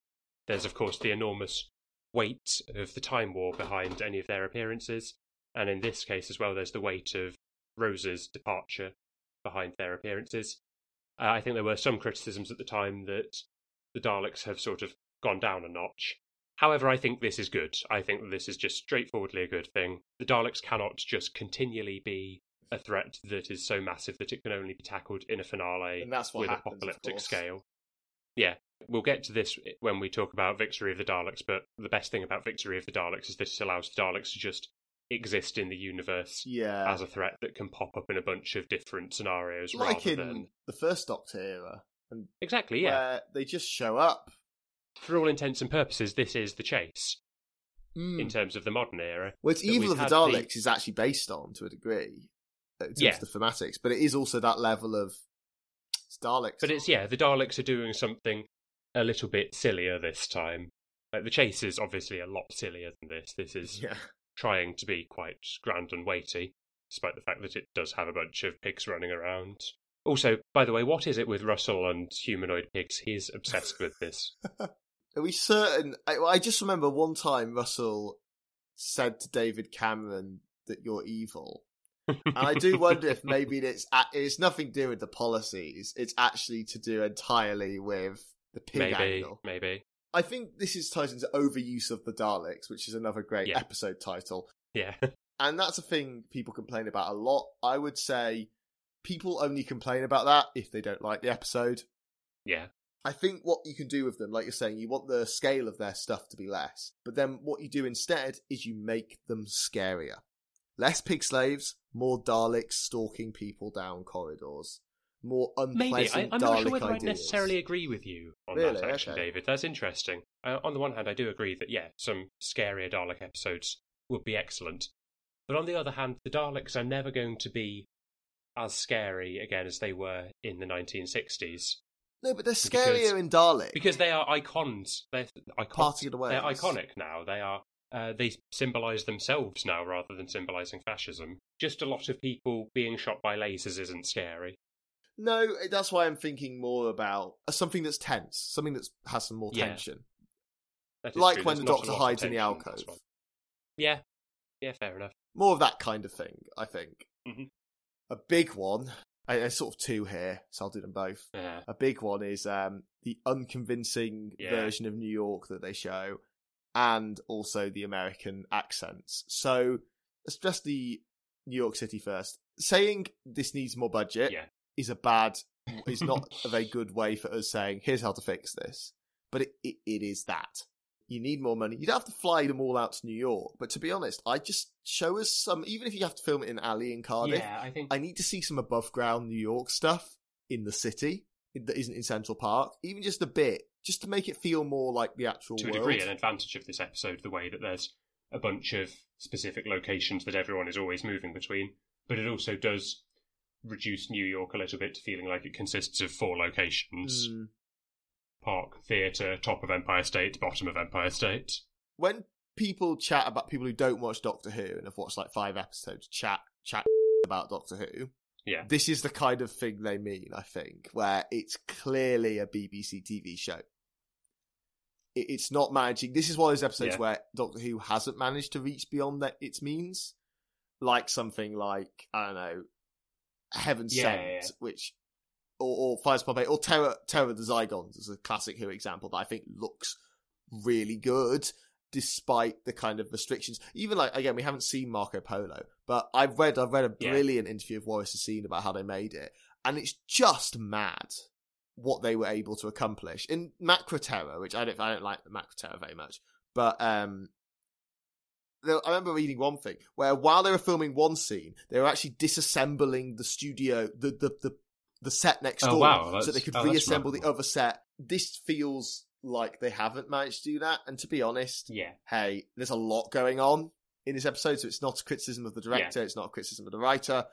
There's of course the enormous weight of the Time War behind any of their appearances, and in this case as well, there's the weight of Rose's departure behind their appearances. Uh, I think there were some criticisms at the time that the Daleks have sort of gone down a notch. However, I think this is good. I think that this is just straightforwardly a good thing. The Daleks cannot just continually be a threat that is so massive that it can only be tackled in a finale And that's what with happens, apocalyptic scale. Yeah, we'll get to this when we talk about Victory of the Daleks, but the best thing about Victory of the Daleks is that it allows the Daleks to just exist in the universe Yeah. as a threat that can pop up in a bunch of different scenarios like rather in than the first Doctor era, and exactly yeah. where they just show up. For all intents and purposes, this is the chase Mm. in terms of the modern era. Well, it's Evil of the had the- Daleks is actually based on to a degree, uh, in terms Yeah. the thematics, but it is also that level of it's Daleks. But it's yeah, the Daleks are doing something a little bit sillier this time. Like the chase is obviously a lot sillier than this. This is <laughs> yeah. Trying to be quite grand and weighty, despite the fact that it does have a bunch of pigs running around. Also, by the way, what is it with Russell and humanoid pigs? He's obsessed with this. <laughs> Are we certain? I, I just remember one time Russell said to David Cameron that you're evil. And I do wonder if maybe <laughs> it's it's nothing to do with the policies. It's actually to do entirely with the pig maybe, angle. maybe. I think this is ties into overuse of the Daleks, which is another great Yeah. episode title. Yeah. <laughs> <laughs> And that's a thing people complain about a lot. I would say people only complain about that if they don't like the episode. yeah. I think what you can do with them, like you're saying, you want the scale of their stuff to be less. But then what you do instead is you make them scarier. Less pig slaves, more Daleks stalking people down corridors. More Maybe. unpleasant I, I'm Dalek not sure whether ideas. I necessarily agree with you on Really? that, actually, Okay. David. That's interesting. Uh, on the one hand, I do agree that, yeah, some scarier Dalek episodes would be excellent. But on the other hand, the Daleks are never going to be as scary again as they were in the 1960s. No, but they're Because- scarier in Dalek. Because they are icons. They're icon- Party of the They're iconic now. They are uh, they symbolise themselves now rather than symbolising fascism. Just a lot of people being shot by lasers isn't scary. No, that's why I'm thinking more about something that's tense, something that has some more Yeah. tension. Like true. when There's the Doctor hides in the tension in this alcove. Yeah, yeah, fair enough. More of that kind of thing, I think. Mhm. A big one, I, there's sort of two here, so I'll do them both. Yeah. A big one is um, the unconvincing Yeah. version of New York that they show, and also the American accents. So let's address the New York City first. Saying this needs more budget Yeah. Is a bad, <laughs> is not a very good way for us saying here's how to fix this. But it, it, it is that you need more money. You don't have to fly them all out to New York, but to be honest, I just show us some. Even if you have to film it in alley in Cardiff, Yeah, I think I need to see some above ground New York stuff in the city that isn't in Central Park, even just a bit, just to make it feel more like the actual to a degree an advantage of this episode the way that there's a bunch of specific locations that everyone is always moving between, but it also does reduce New York a little bit to feeling like it consists of four locations: Mm. Park, Theatre, top of Empire State, bottom of Empire State. When people chat about people who don't watch Doctor Who and have watched like five episodes, chat chat <laughs> about Doctor Who. Yeah. This is the kind of thing they mean, I think, where it's clearly a BBC TV show. It's not managing. This is one of those episodes Yeah. where Doctor Who hasn't managed to reach beyond that its means, like something like I don't know, Heaven Yeah, Sent, yeah, yeah. which or, or Fires Pompeii, or Terror Terror of the Zygons is a classic Who example that I think looks really good despite the kind of restrictions. Even like again, we haven't seen Marco Polo, but I've read I've read a brilliant interview of Waris Hussein about how they made it, and it's just mad what they were able to accomplish in Macra Terror, which I don't I don't like Macra Terror very much, but um. I remember reading one thing where while they were filming one scene, they were actually disassembling the studio, the the the, the set next Oh, door, wow, so they could oh, reassemble the other set. This feels like they haven't managed to do that, and to be honest, Yeah, hey, there's a lot going on in this episode, so it's not a criticism of the director, it's not a criticism of the writer.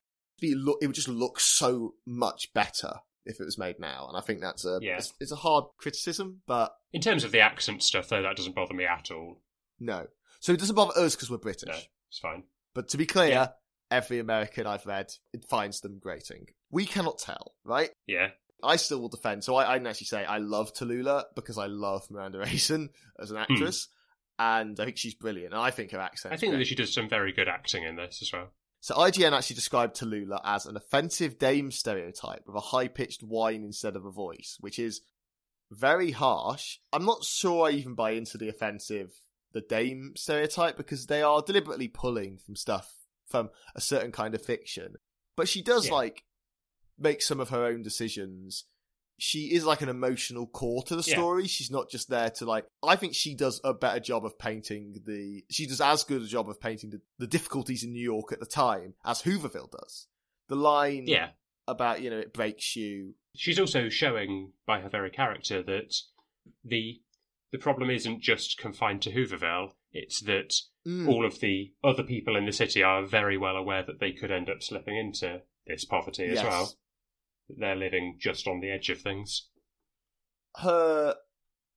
It, it would just look so much better if it was made now, and I think that's a Yeah. it's, it's a hard criticism, but in terms of the accent stuff, though, that doesn't bother me at all. no. So it doesn't bother us because we're British. No, it's fine. But to be clear, Yeah. every American I've read it finds them grating. We cannot tell, right? Yeah, I still will defend. So I, I can actually say I love Tallulah because I love Miranda Raison <laughs> as an actress, and I think she's brilliant. And I think her accent. Hmm. I think that she does some very good acting in this as well. So IGN actually described Tallulah as an offensive dame stereotype with a high-pitched whine instead of a voice, which is very harsh. I'm not sure I even buy into the offensive the dame stereotype because they are deliberately pulling from stuff from a certain kind of fiction. But she does Yeah. like make some of her own decisions. She is like an emotional core to the Yeah. story. She's not just there to like. I think she does a better job of painting the. She does as good a job of painting the, the difficulties in New York at the time as Hooverville does. The line Yeah, about you know it breaks you. she's also showing by her very character that the the problem isn't just confined to Hooverville. It's that Mm. all of the other people in the city are very well aware that they could end up slipping into this poverty as Yes. well. They're living just on the edge of things. her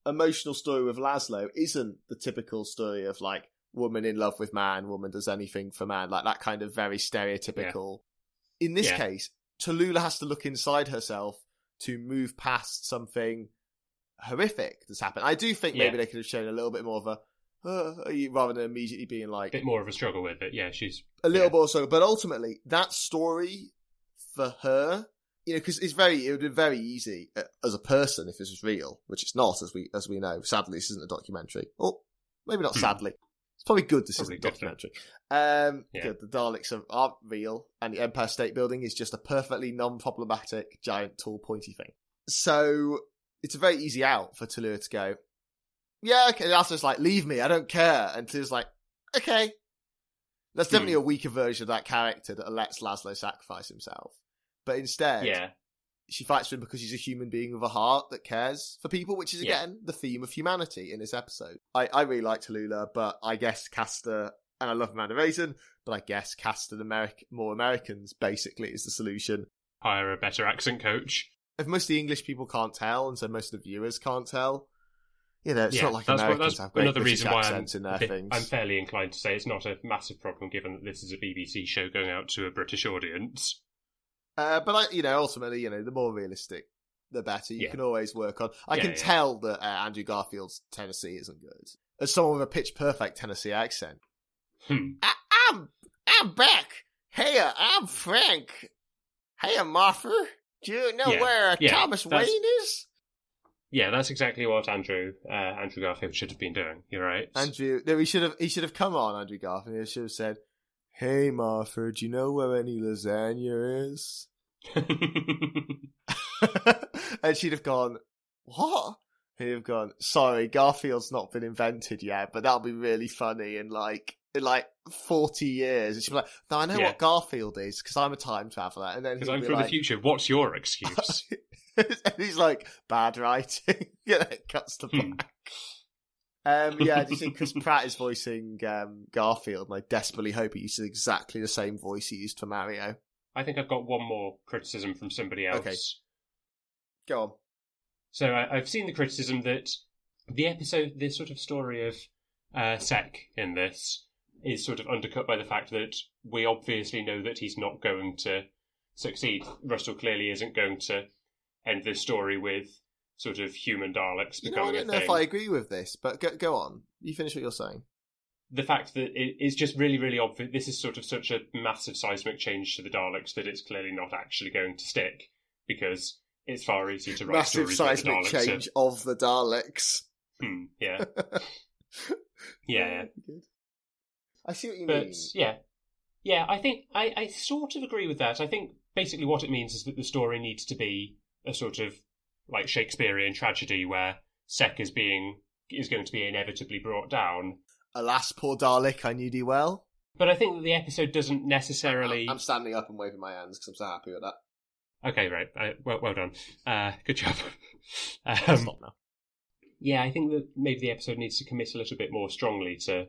emotional story with Laszlo isn't the typical story of like woman in love with man, woman does anything for man, like that kind of very stereotypical. In this Yeah. case, Tallulah has to look inside herself to move past something horrific that's happened. I do think maybe Yeah. they could have shown a little bit more of a uh, rather than immediately being like A bit more of a struggle with it. Yeah, she's a little Yeah. more so. But ultimately, that story for her, you know, because it's very, it would be very easy uh, as a person if this was real, which it's not, as we as we know. Sadly, this isn't a documentary. Or maybe not. Hmm. Sadly, it's probably good. This Probably isn't a documentary. Um, Yeah. good, the Daleks are, aren't real, and the Empire State Building is just a perfectly non-problematic giant, tall, pointy thing. So it's a very easy out for Tallulah to go. Yeah, okay. Laszlo's like, leave me, I don't care. And Tallulah's like, okay. That's Hmm. definitely a weaker version of that character that lets Laszlo sacrifice himself. But instead, yeah, she fights for him because she's a human being with a heart that cares for people, which is Yeah. again the theme of humanity in this episode. I, I really like Tallulah, but I guess Caster and I love Amanda Raison, but I guess cast an more Americans basically is the solution. hire a better accent coach. If most of the English people can't tell, and so most of the viewers can't tell, You know, it's yeah, not like that's, what- Americans that's have great another British reason why I'm, accents in their bit- things. I'm fairly inclined to say it's not a massive problem given that this is a BBC show going out to a British audience. Uh, but I, you know, ultimately, you know, the more realistic, the better. You Yeah. can always work on. I Yeah, can tell that uh, Andrew Garfield's Tennessee isn't good. As someone with a pitch perfect Tennessee accent, Hmm. I, I'm I'm back. Hey, uh, I'm Frank. Hey, Martha. Do you know Yeah, where yeah, Thomas that's- Wayne is? Yeah, that's exactly what Andrew uh, Andrew Garfield should have been doing. You're right. Andrew, no, he should have. He should have come on, Andrew Garfield. He should have said, "Hey, Martha, do you know where any lasagna is?" <laughs> <laughs> and she'd have gone, What? He'd have gone, Sorry, Garfield's not been invented yet, but that'll be really funny and like in like forty years. And she'd be like, No, I know Yeah. what Garfield is, because I'm a time traveller. And then Because I'm be from like, the future. What's your excuse? <laughs> and he's like, Bad writing. <laughs> yeah, it cuts to Hmm. black. Um, yeah, do you think Chris Pratt is voicing um, Garfield, and I desperately hope he uses exactly the same voice he used for Mario. I think I've got one more criticism from somebody else. Okay. Go on. So I, I've seen the criticism that the episode, this sort of story of uh, Sec in this, is sort of undercut by the fact that we obviously know that he's not going to succeed. Russell clearly isn't going to end this story with sort of human Daleks You know, I don't know thing. if I agree with this, but go, go on. You finish what you're saying. The fact that it, it's just really, really obvious. This is sort of such a massive seismic change to the Daleks that it's clearly not actually going to stick because it's far easier to write Massive stories seismic Daleks are- change of the Daleks. Hmm, yeah, <laughs> yeah, yeah. Good. I see what you But mean. yeah, yeah, I think I, I sort of agree with that. I think basically what it means is that the story needs to be a sort of like Shakespearean tragedy where Sec is being is going to be inevitably brought down. Alas, poor Dalek, I knew thee well. But I think that the episode doesn't necessarily. I'm standing up and waving my hands because I'm so happy with that. Okay, right. Uh, well, well done. Uh, good job. Um, stop now. yeah, I think that maybe the episode needs to commit a little bit more strongly to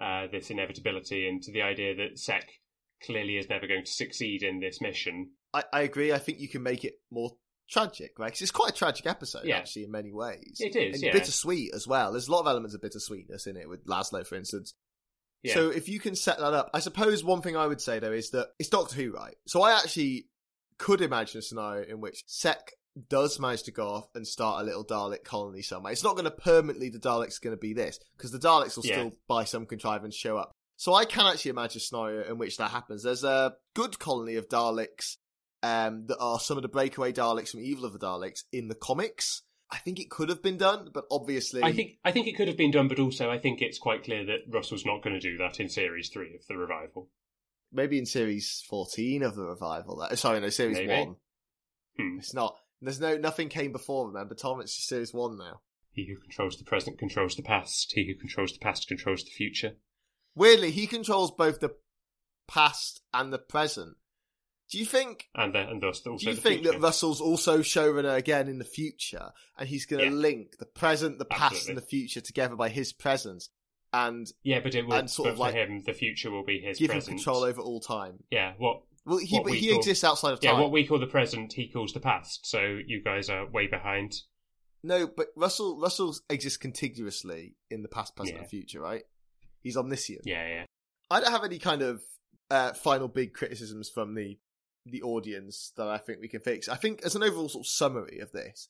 uh, this inevitability and to the idea that Sec clearly is never going to succeed in this mission. I, I agree. I think you can make it more tragic, right? Because it's quite a tragic episode, Yeah. actually, in many ways. It is, and yeah. bittersweet as well. There's a lot of elements of bittersweetness in it with Laszlo, for instance. Yeah. So if you can set that up, I suppose one thing I would say though is that it's Doctor Who, right? So I actually could imagine a scenario in which Sec does manage to go off and start a little Dalek colony somewhere. It's not going to permanently the Daleks going to be this because the Daleks will Yeah. still by some contrivance show up. So I can actually imagine a scenario in which that happens. There's a good colony of Daleks um, that are some of the breakaway Daleks from Evil of the Daleks in the comics. I think it could have been done, but obviously, I think I think it could have been done, but also I think it's quite clear that Russell's not going to do that in series three of the revival. maybe in series 14 of the revival. That, sorry, no, series Maybe. 1. Hmm. It's not. There's no nothing came before. Remember, Tom. It's just series one now. He who controls the present controls the past. He who controls the past controls the future. Weirdly, he controls both the past and the present. Do you think? And, the, and thus also Do you think future. that Russell's also showrunner again in the future, and he's going to Yeah. link the present, the past, Absolutely. and the future together by his presence, and yeah, but it will. and sort but of for like him, the future will be his give present. him control over all time? Yeah, what? Well, he but we he call- exists outside of time. Yeah, what we call the present, he calls the past. So you guys are way behind. No, but Russell Russell exists contiguously in the past, present, Yeah. and future, right? He's omniscient. Yeah, yeah. I don't have any kind of uh, final big criticisms from the the audience that I think we can fix. I think as an overall sort of summary of this,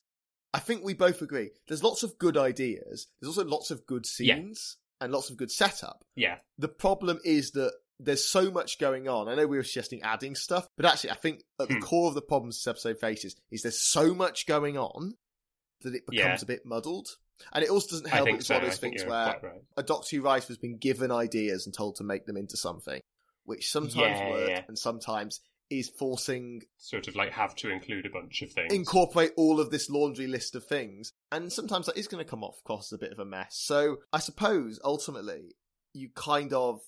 I think we both agree there's lots of good ideas. There's also lots of good Yeah. scenes and lots of good setup. Yeah, The problem is that there's so much going on. I know we were suggesting adding stuff, but actually I think at the Hmm. core of the problems this episode faces is there's so much going on that it becomes Yeah. a bit muddled. And it also doesn't help it's so. one of those things where right. a Doctor Who writer has been given ideas and told to make them into something, which sometimes Yeah, work yeah. and sometimes is forcing Sort of like have to include a bunch of things. incorporate all of this laundry list of things, and sometimes that is going to come off as a bit of a mess. So I suppose ultimately you kind of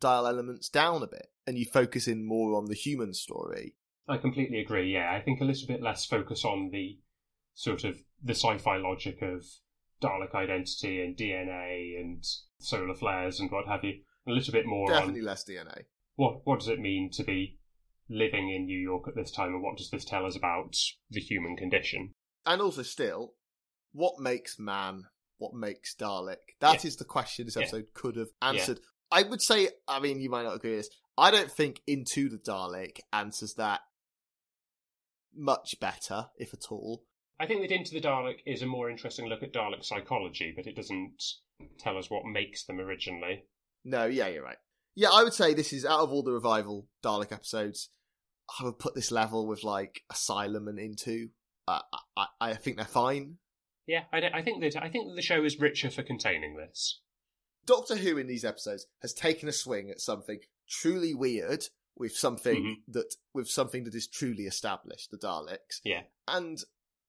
dial elements down a bit and you focus in more on the human story. I completely agree. Yeah, I think a little bit less focus on the sort of the sci-fi logic of Dalek identity and DNA and solar flares and what have you. A little bit more Definitely on less DNA. what what does it mean to be living in New York at this time, and what does this tell us about the human condition? And also still, what makes man what makes Dalek? That is Yeah. the question this Yeah. episode could have answered. I would say, I mean, you might not agree with this. I don't think Into the Dalek answers that much better, if at all. I think that Into the Dalek is a more interesting look at Dalek psychology, but it doesn't tell us what makes them originally. No, yeah, you're right. Yeah, I would say this is out of all the revival Dalek episodes. I would put this level with like Asylum and Into. Uh, I, I think they're fine. Yeah, I, I think that I think that the show is richer for containing this. Doctor Who in these episodes has taken a swing at something truly weird with something Mhm. that with something that is truly established, the Daleks. Yeah. And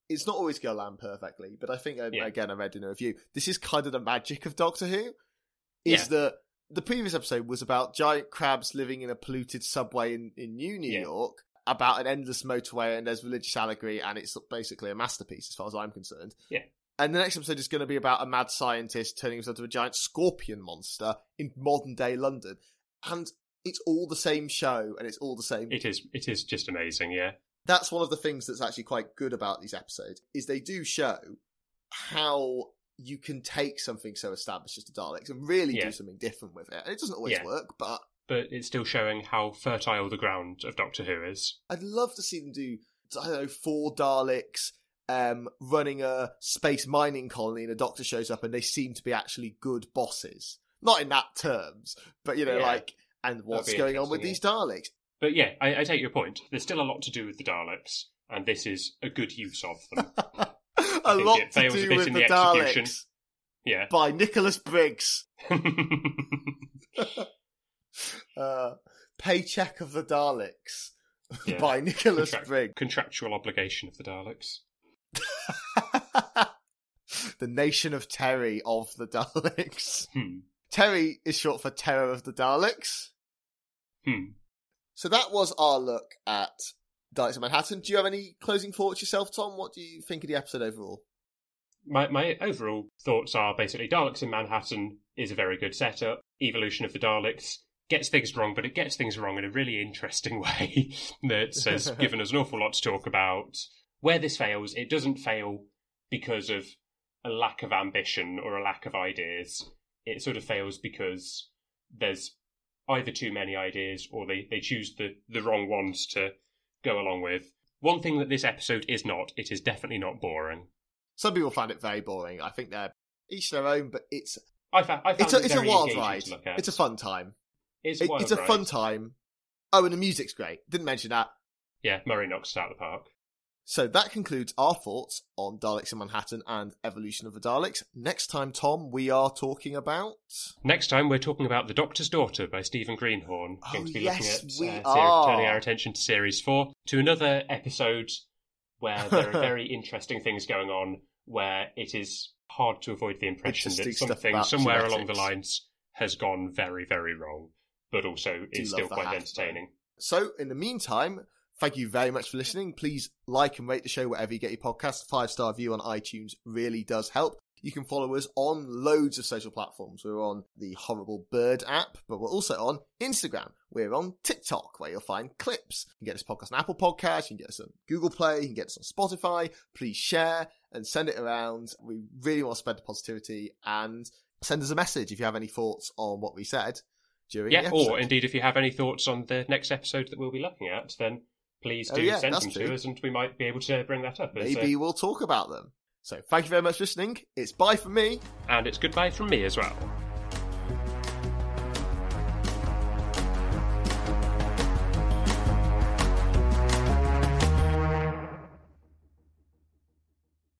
it's not always going to land perfectly, but I think uh, Yeah. again I read in a review, this is kind of the magic of Doctor Who. Is Yeah. that the previous episode was about giant crabs living in a polluted subway in, in New New Yeah. York, about an endless motorway and there's religious allegory and it's basically a masterpiece as far as I'm concerned. Yeah. And the next episode is going to be about a mad scientist turning himself into a giant scorpion monster in modern day London. And it's all the same show and it's all the same. It is it is just amazing, yeah. That's one of the things that's actually quite good about these episodes is they do show how you can take something so established as the Daleks and really Yeah. do something different with it. And it doesn't always Yeah. work, but But it's still showing how fertile the ground of Doctor Who is. I'd love to see them do, I don't know, four Daleks um, running a space mining colony and a doctor shows up and they seem to be actually good bosses. Not in that terms, but you know, Yeah. like, and what's going on with interesting, these Daleks? But yeah, I, I take your point. There's still a lot to do with the Daleks, and this is a good use of them. <laughs> a lot it to do with the, the execution. Daleks yeah. by Nicholas Briggs. <laughs> <laughs> Uh, Paycheck of the Daleks Yeah. by Nicholas Contract- Briggs. Contractual obligation of the Daleks. <laughs> the Nation of Terry of the Daleks. Hmm. Terry is short for Terror of the Daleks. Hmm. So that was our look at Daleks of Manhattan. Do you have any closing thoughts yourself, Tom? What do you think of the episode overall? My my overall thoughts are basically Daleks in Manhattan is a very good setup. Evolution of the Daleks gets things wrong, but it gets things wrong in a really interesting <laughs> way that has <laughs> given us an awful lot to talk about. Where this fails, it doesn't fail because of a lack of ambition or a lack of ideas. It sort of fails because there's either too many ideas or they, they choose the, the wrong ones to go along with. One thing that this episode is not, it is definitely not boring. Some people find it very boring. I think they're each their own, but it's I, fa- I found it's a, it it's a wild ride. to look at. It's a fun time. It's, It- it's a ride. fun time. Oh, and the music's great. Didn't mention that. Yeah, Murray knocks it out of the park. So that concludes our thoughts on Daleks in Manhattan and Evolution of the Daleks. Next time, Tom, we are talking about. Next time, we're talking about The Doctor's Daughter by Stephen Greenhorn. Oh, going to be yes, looking we at uh, series, are. turning our attention to series four, to another episode where there are <laughs> very interesting things going on, where it is hard to avoid the impression that something somewhere along the lines has gone very, very wrong, but also is still quite entertaining. So, in the meantime, thank you very much for listening. Please like and rate the show wherever you get your podcast. Five star view on iTunes really does help. You can follow us on loads of social platforms. We're on the Horrible Bird app, but we're also on Instagram. We're on TikTok, where you'll find clips. You can get this podcast on Apple Podcasts, you can get us on Google Play, you can get us on Spotify. Please share and send it around. We really want to spread the positivity and send us a message if you have any thoughts on what we said during Yeah, the episode. or indeed, if you have any thoughts on the next episode that we'll be looking at, then please Oh, do yeah, send them true. to us and we might be able to bring that up. Maybe we'll talk about them. So thank you very much for listening. It's bye from me. and it's goodbye from me as well.